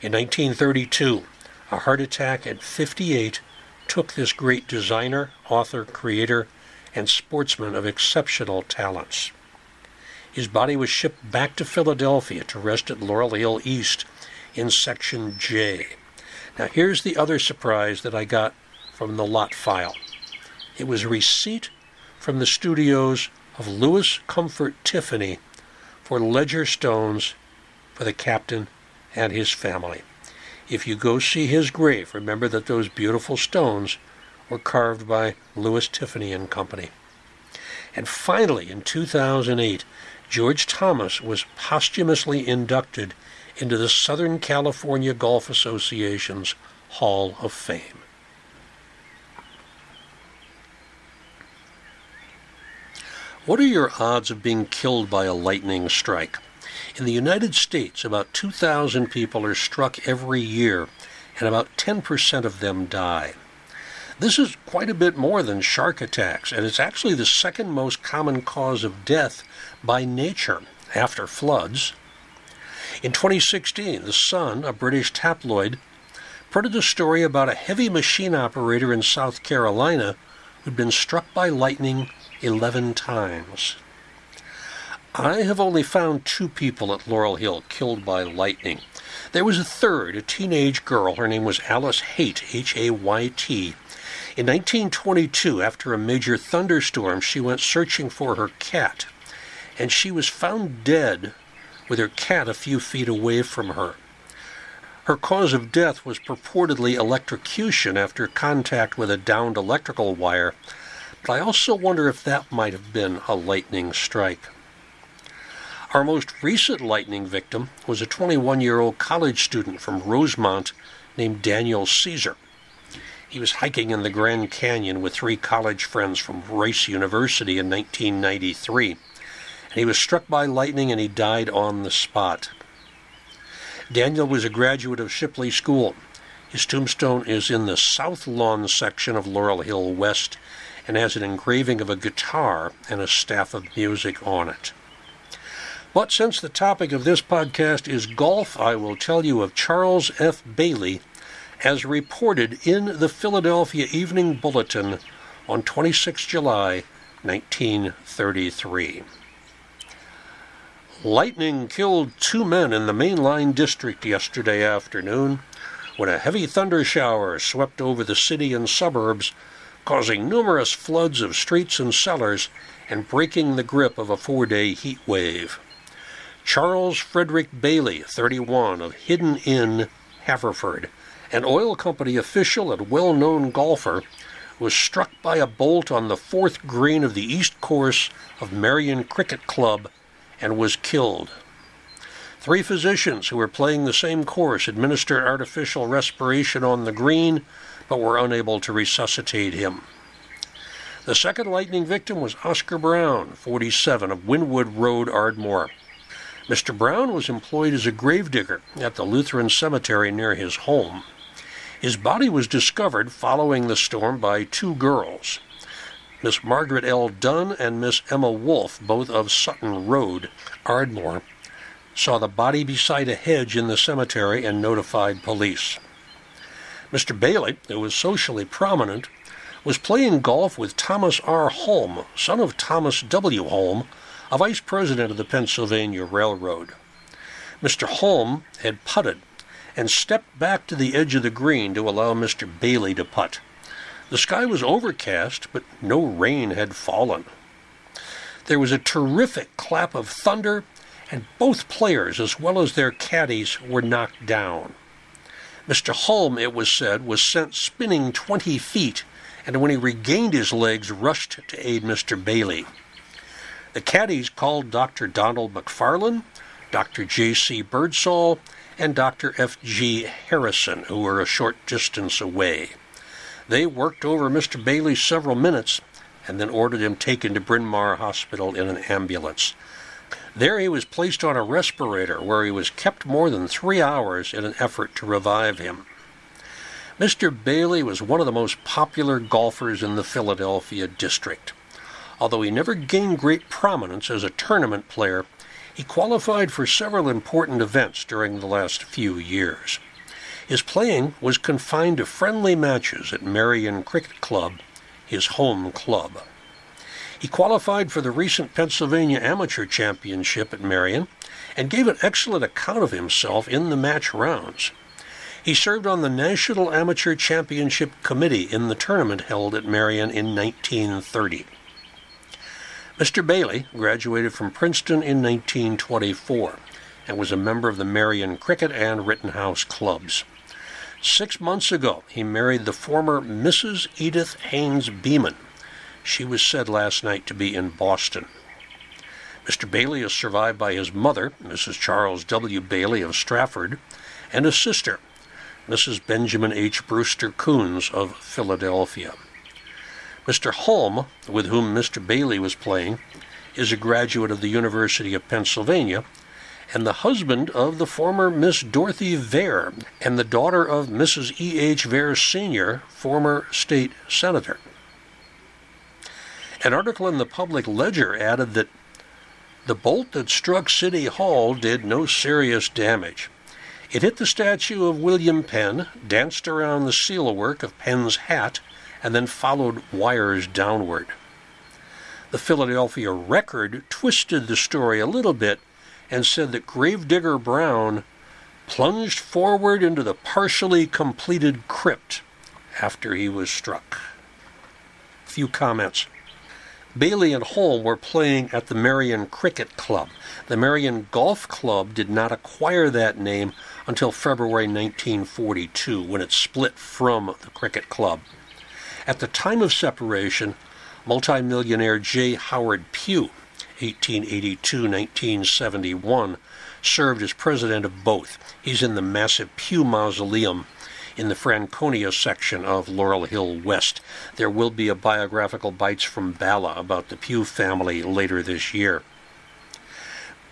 In 1932, a heart attack at 58 took this great designer, author, creator, and sportsman of exceptional talents. His body was shipped back to Philadelphia to rest at Laurel Hill East in Section J. Now, here's the other surprise that I got from the lot file it was a receipt from the studios of Louis Comfort Tiffany for ledger stones for the captain and his family. If you go see his grave, remember that those beautiful stones were carved by Louis Tiffany and Company. And finally, in 2008, George Thomas was posthumously inducted into the Southern California Golf Association's Hall of Fame. What are your odds of being killed by a lightning strike? In the United States, about 2,000 people are struck every year, and about 10% of them die. This is quite a bit more than shark attacks, and it's actually the second most common cause of death by nature after floods. In 2016, The Sun, a British tabloid, printed a story about a heavy machine operator in South Carolina who'd been struck by lightning 11 times. I have only found two people at Laurel Hill killed by lightning. There was a third, a teenage girl. Her name was Alice Hayt, H A Y T. In 1922, after a major thunderstorm, she went searching for her cat and she was found dead with her cat a few feet away from her. Her cause of death was purportedly electrocution after contact with a downed electrical wire, but I also wonder if that might have been a lightning strike. Our most recent lightning victim was a 21 year old college student from Rosemont named Daniel Caesar. He was hiking in the Grand Canyon with three college friends from Rice University in 1993 and he was struck by lightning and he died on the spot. Daniel was a graduate of Shipley School. His tombstone is in the South Lawn section of Laurel Hill West and has an engraving of a guitar and a staff of music on it. But since the topic of this podcast is golf, I will tell you of Charles F. Baily as reported in the Philadelphia Evening Bulletin on 26 July 1933. Lightning killed two men in the mainline district yesterday afternoon when a heavy thunder shower swept over the city and suburbs, causing numerous floods of streets and cellars and breaking the grip of a four day heat wave. Charles Frederick Baily, 31, of Hidden Inn, Haverford, an oil company official and well known golfer, was struck by a bolt on the fourth green of the east course of Merion Cricket Club and was killed. Three physicians who were playing the same course administered artificial respiration on the green, but were unable to resuscitate him. The second lightning victim was Oscar Brown, 47, of Wynnewood Road, Ardmore. Mr. Brown was employed as a gravedigger at the Lutheran cemetery near his home. His body was discovered following the storm by two girls. Miss Margaret L. Dunn and Miss Emma Wolfe, both of Sutton Road, Ardmore, saw the body beside a hedge in the cemetery and notified police. Mr. Baily, who was socially prominent, was playing golf with Thomas R. Holm, son of Thomas W. Holm, a vice president of the Pennsylvania Railroad. Mr. Holm had putted and stepped back to the edge of the green to allow Mr. Baily to putt. The sky was overcast, but no rain had fallen. There was a terrific clap of thunder, and both players, as well as their caddies, were knocked down. Mr. Holm, it was said, was sent spinning 20 feet, and when he regained his legs, rushed to aid Mr. Baily. The caddies called Dr. Donald McFarland, Dr. J.C. Birdsall, and Dr. F.G. Harrison, who were a short distance away. They worked over Mr. Baily several minutes and then ordered him taken to Bryn Mawr Hospital in an ambulance. There he was placed on a respirator where he was kept more than three hours in an effort to revive him. Mr. Baily was one of the most popular golfers in the Philadelphia district. Although he never gained great prominence as a tournament player, he qualified for several important events during the last few years. His playing was confined to friendly matches at Merion Cricket Club, his home club. He qualified for the recent Pennsylvania Amateur Championship at Merion and gave an excellent account of himself in the match rounds. He served on the National Amateur Championship Committee in the tournament held at Merion in 1930. Mr. Baily graduated from Princeton in 1924 and was a member of the Merion Cricket and Rittenhouse clubs. Six months ago, he married the former Mrs. Edith Haynes Beeman. She was said last night to be in Boston. Mr. Baily is survived by his mother, Mrs. Charles W. Baily of Stratford, and a sister, Mrs. Benjamin H. Brewster Coons of Philadelphia. Mr. Holm, with whom Mr. Baily was playing, is a graduate of the University of Pennsylvania and the husband of the former Miss Dorothy Vare and the daughter of Mrs. E. H. Vare Sr., former state senator. An article in the Public Ledger added that the bolt that struck City Hall did no serious damage. It hit the statue of William Penn, danced around the sealwork of Penn's hat, and then followed wires downward. The Philadelphia Record twisted the story a little bit and said that Gravedigger Brown plunged forward into the partially completed crypt after he was struck. Few comments. Baily and Holm were playing at the Merion Cricket Club. The Merion Golf Club did not acquire that name until February 1942 when it split from the Cricket Club. At the time of separation, multimillionaire J. Howard Pew 1882 1971, served as president of both. He's in the massive Pew Mausoleum in the Franconia section of Laurel Hill West. There will be a biographical Bites from Bala about the Pew family later this year.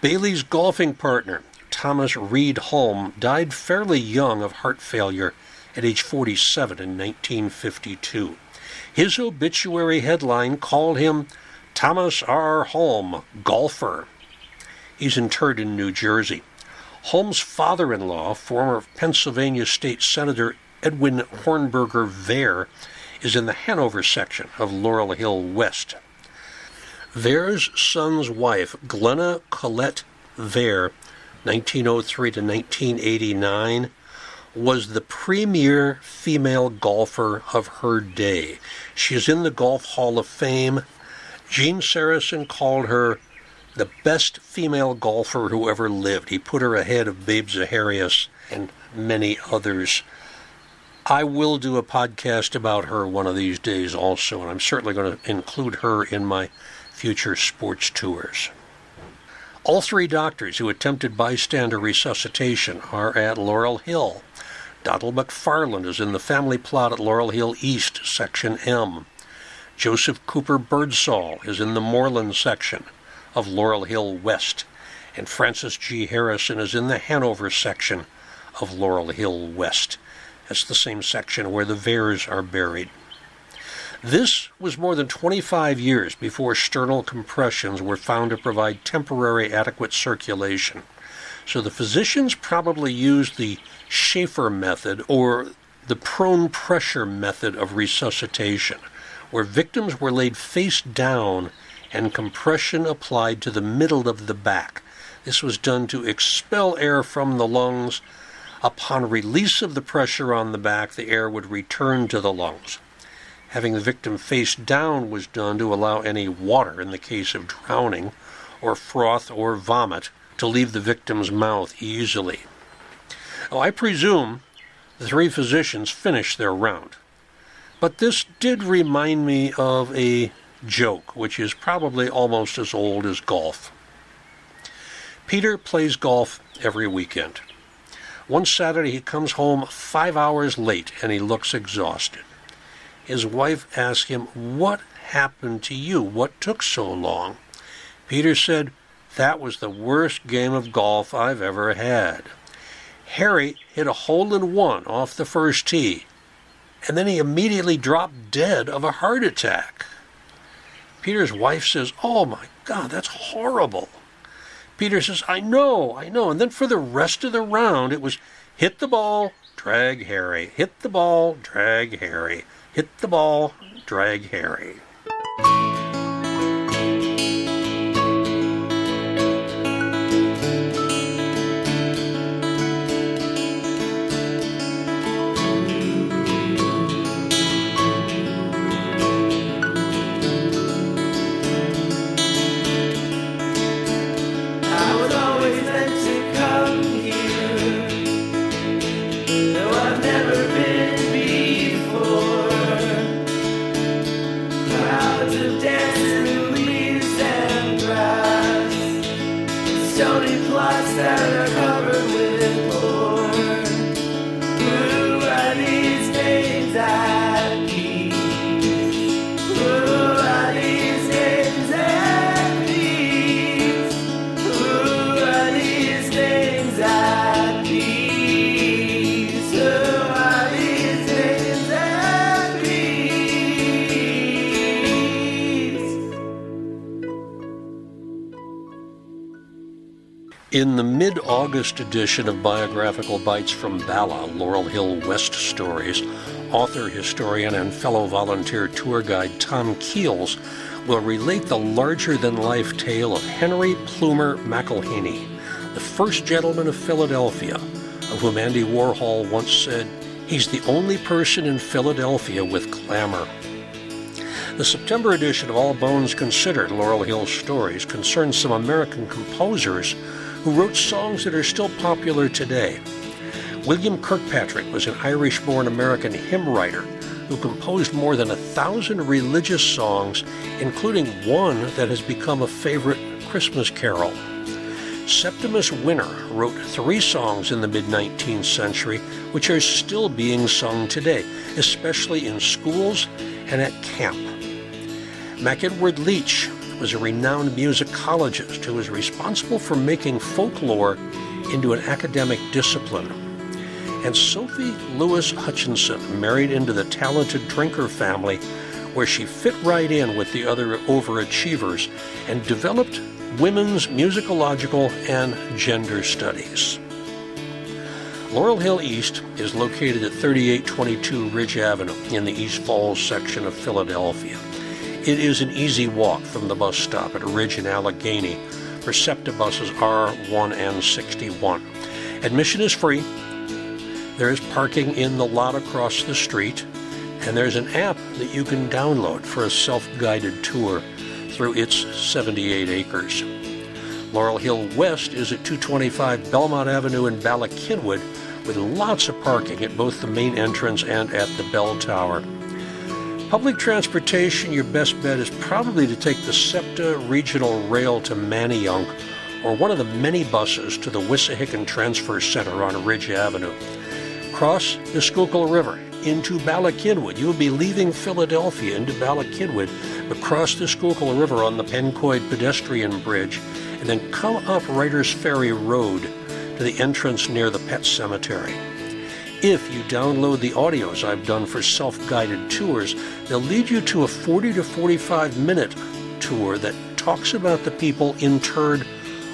Baily's golfing partner, Thomas Reed Holm, died fairly young of heart failure at age 47 in 1952. His obituary headline called him Thomas R. Holm, golfer. He's interred in New Jersey. Holm's father in law, former Pennsylvania State Senator Edwin Hornberger Vare, is in the Hanover section of Laurel Hill West. Vare's son's wife, Glenna Collett Vare, 1903 to 1989, was the premier female golfer of her day. She is in the Golf Hall of Fame Gene Sarazen called her the best female golfer who ever lived. He put her ahead of Babe Zaharias and many others. I will do a podcast about her one of these days also, and I'm certainly going to include her in my future sports tours. All three doctors who attempted bystander resuscitation are at Laurel Hill. Donald McFarland is in the family plot at Laurel Hill East, Section M. Joseph Cooper Birdsall is in the Moreland section of Laurel Hill West, and Francis G. Harrison is in the Hanover section of Laurel Hill West. That's the same section where the Vares are buried. This was more than 25 years before sternal compressions were found to provide temporary adequate circulation. So the physicians probably used the Schafer method or the prone pressure method of resuscitation where victims were laid face down and compression applied to the middle of the back. This was done to expel air from the lungs. Upon release of the pressure on the back, the air would return to the lungs. Having the victim face down was done to allow any water, in the case of drowning, or froth or vomit, to leave the victim's mouth easily. I presume the three physicians finished their round. But this did remind me of a joke, which is probably almost as old as golf. Peter plays golf every weekend. One Saturday he comes home five hours late and he looks exhausted. His wife asks him, What happened to you? What took so long? Peter said, That was the worst game of golf I've ever had. Harry hit a hole in one off the first tee and then he immediately dropped dead of a heart attack. Peter's wife says, Oh my God, that's horrible. Peter says, I know, I know. And then for the rest of the round, it was hit the ball, drag Harry, hit the ball, drag Harry, hit the ball, drag Harry. In the mid August edition of Biographical Bites from Bala, Laurel Hill West Stories, author, historian, and fellow volunteer tour guide Tom Keels will relate the larger than life tale of Henry Plumer McIlhenny, the first gentleman of Philadelphia, of whom Andy Warhol once said, He's the only person in Philadelphia with glamour. The September edition of All Bones Considered Laurel Hill Stories concerns some American composers who wrote songs that are still popular today. William Kirkpatrick was an Irish born American hymn writer who composed more than a thousand religious songs, including one that has become a favorite Christmas carol. Septimus Winner wrote three songs in the mid 19th century which are still being sung today, especially in schools and at camp. MacEdward Leach was a renowned musicologist who was responsible for making folklore into an academic discipline. And Sophie Lewis Hutchinson married into the talented Drinker family, where she fit right in with the other overachievers and developed women's musicological and gender studies. Laurel Hill East is located at 3822 Ridge Avenue in the East Falls section of Philadelphia. It is an easy walk from the bus stop at Ridge and Allegheny for SEPTA buses R1 and 61. Admission is free. There is parking in the lot across the street, and there's an app that you can download for a self guided tour through its 78 acres. Laurel Hill West is at 225 Belmont Avenue in Bala Cynwyd with lots of parking at both the main entrance and at the bell tower. Public transportation, your best bet is probably to take the SEPTA Regional Rail to Manayunk or one of the many buses to the Wissahickon Transfer Center on Ridge Avenue. Cross the Schuylkill River into Bala Cynwyd. You will be leaving Philadelphia into Bala Cynwyd, but cross the Schuylkill River on the Pencoyd pedestrian bridge, and then come up Righters Ferry Road to the entrance near the Pet Cemetery. If you download the audios I've done for self guided tours, they'll lead you to a 40 to 45 minute tour that talks about the people interred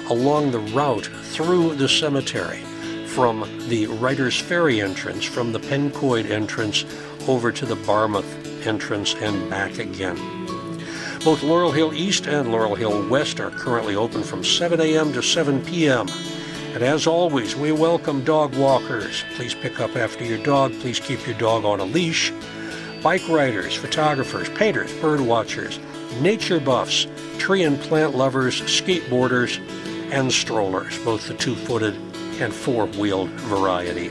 along the route through the cemetery from the Righters Ferry entrance, from the Pencoyd entrance over to the Barmouth entrance and back again. Both Laurel Hill East and Laurel Hill West are currently open from 7 a.m. to 7 p.m. And as always, we welcome dog walkers. Please pick up after your dog. Please keep your dog on a leash. Bike riders, photographers, painters, bird watchers, nature buffs, tree and plant lovers, skateboarders, and strollers, both the two footed and four wheeled variety.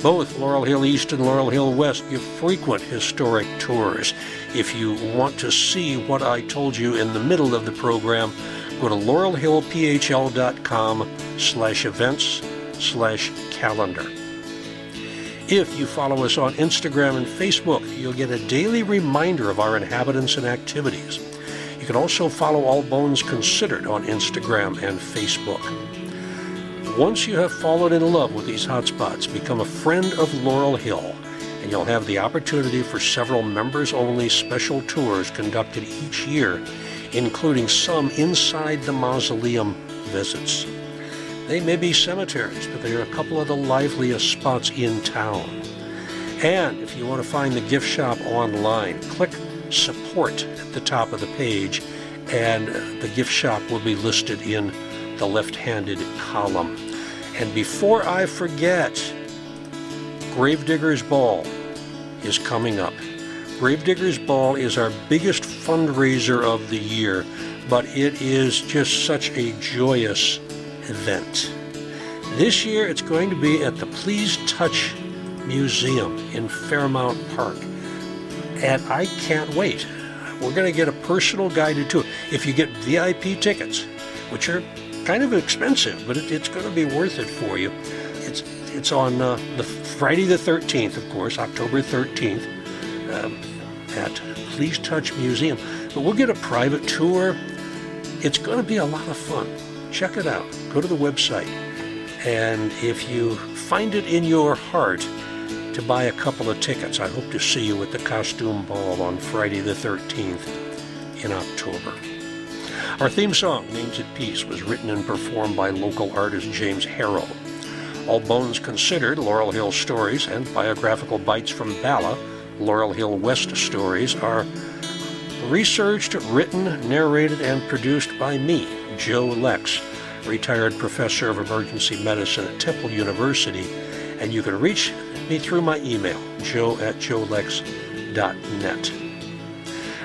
Both Laurel Hill East and Laurel Hill West give frequent historic tours. If you want to see what I told you in the middle of the program, go to laurelhillphl.com slash events slash calendar. If you follow us on Instagram and Facebook, you'll get a daily reminder of our inhabitants and activities. You can also follow All Bones Considered on Instagram and Facebook. Once you have fallen in love with these hotspots, become a friend of Laurel Hill, and you'll have the opportunity for several members only special tours conducted each year, including some inside the mausoleum visits. They may be cemeteries, but they are a couple of the liveliest spots in town. And if you want to find the gift shop online, click support at the top of the page, and the gift shop will be listed in the left handed column. And before I forget, Gravedigger's Ball is coming up. Gravedigger's Ball is our biggest fundraiser of the year, but it is just such a joyous event. This year it's going to be at the Please Touch Museum in Fairmount Park. And I can't wait. We're going to get a personal guided tour. If you get VIP tickets, which are kind of expensive, but it, it's going to be worth it for you. It's it's on uh, the Friday the 13th, of course, October 13th, um, at Please Touch Museum. But we'll get a private tour. It's going to be a lot of fun. Check it out. Go to the website, and if you find it in your heart to buy a couple of tickets, I hope to see you at the costume ball on Friday the 13th in October. Our theme song, Names at Peace, was written and performed by local artist James Harrell. All Bones Considered, Laurel Hill Stories, and biographical bites from Bala, Laurel Hill West Stories, are researched, written, narrated, and produced by me, Joe Lex, retired professor of emergency medicine at Temple University, and you can reach me through my email, joe at joelex.net.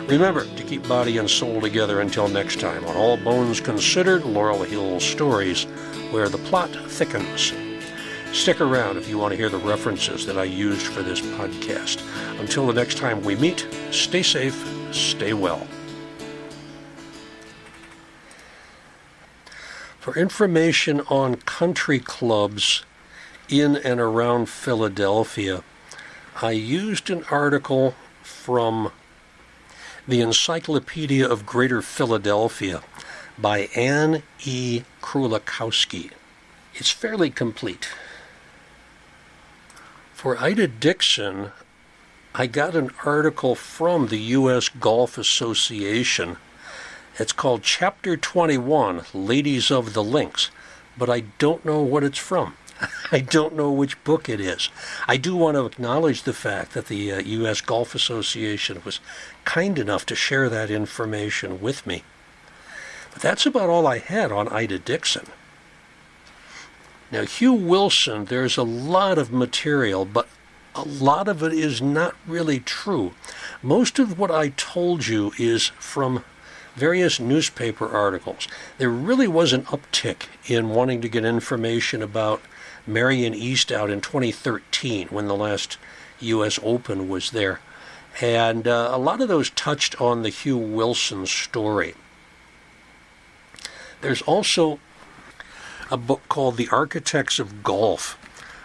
Remember to keep body and soul together until next time on All Bones Considered Laurel Hill Stories, where the plot thickens. Stick around if you want to hear the references that I used for this podcast. Until the next time we meet, stay safe, stay well. For information on country clubs in and around Philadelphia, I used an article from the Encyclopedia of Greater Philadelphia by Anne E. Krulikowski. It's fairly complete. For Ida Dixon, I got an article from the U.S. Golf Association. It's called Chapter 21 Ladies of the Links, but I don't know what it's from. I don't know which book it is. I do want to acknowledge the fact that the uh, U.S. Golf Association was kind enough to share that information with me. But that's about all I had on Ida Dixon. Now, Hugh Wilson, there's a lot of material, but a lot of it is not really true. Most of what I told you is from various newspaper articles. There really was an uptick in wanting to get information about Merion East out in 2013 when the last U.S. Open was there. And uh, a lot of those touched on the Hugh Wilson story. There's also a book called The Architects of Golf,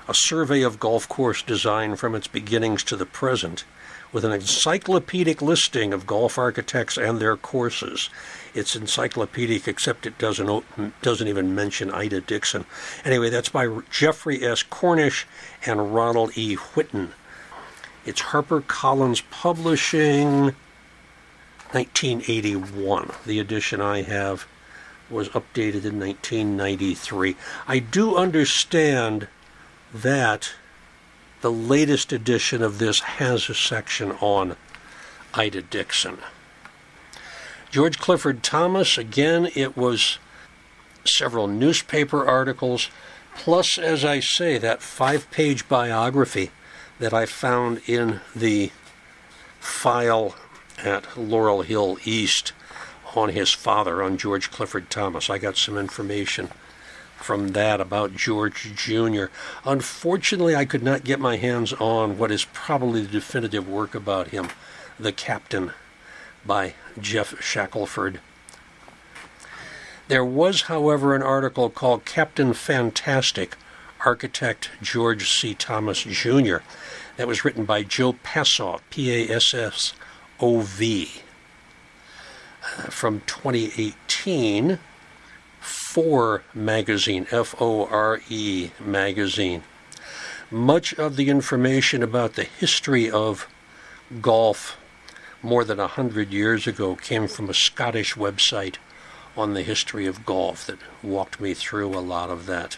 a survey of golf course design from its beginnings to the present, with an encyclopedic listing of golf architects and their courses. It's encyclopedic, except it doesn't doesn't even mention Ida Dixon. Anyway, that's by Geoffrey S. Cornish and Ronald E. Whitten. It's HarperCollins Publishing, 1981. The edition I have was updated in 1993. I do understand that the latest edition of this has a section on Ida Dixon. George Clifford Thomas, again, it was several newspaper articles, plus, as I say, that five page biography that I found in the file at Laurel Hill East on his father, on George Clifford Thomas. I got some information from that about George Jr. Unfortunately, I could not get my hands on what is probably the definitive work about him, The Captain, by Geoff Shackelford. There was, however, an article called Captain Fantastic Architect George C. Thomas Jr. that was written by Joe Passov, P A S S O V, uh, from 2018 Fore magazine, F O R E magazine. Much of the information about the history of golf more than a hundred years ago came from a Scottish website on the history of golf that walked me through a lot of that.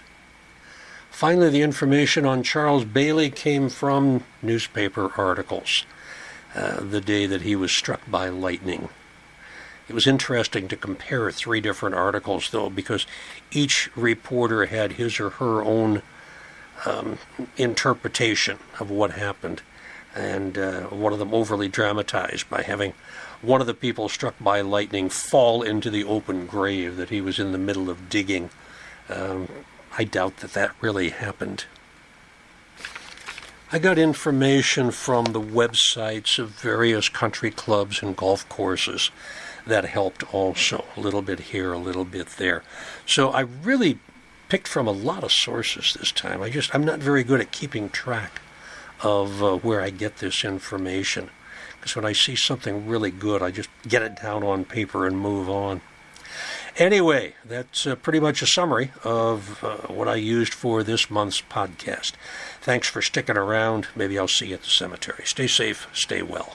Finally, the information on Charles Baily came from newspaper articles uh, the day that he was struck by lightning. It was interesting to compare three different articles, though, because each reporter had his or her own um, interpretation of what happened, and uh, one of them overly dramatized by having one of the people struck by lightning fall into the open grave that he was in the middle of digging. Um, I doubt that that really happened. I got information from the websites of various country clubs and golf courses that helped also. A little bit here, a little bit there. So I really picked from a lot of sources this time. I just I'm not very good at keeping track of uh, where I get this information. Because when I see something really good, I just get it down on paper and move on. Anyway, that's uh, pretty much a summary of uh, what I used for this month's podcast. Thanks for sticking around. Maybe I'll see you at the cemetery. Stay safe, stay well.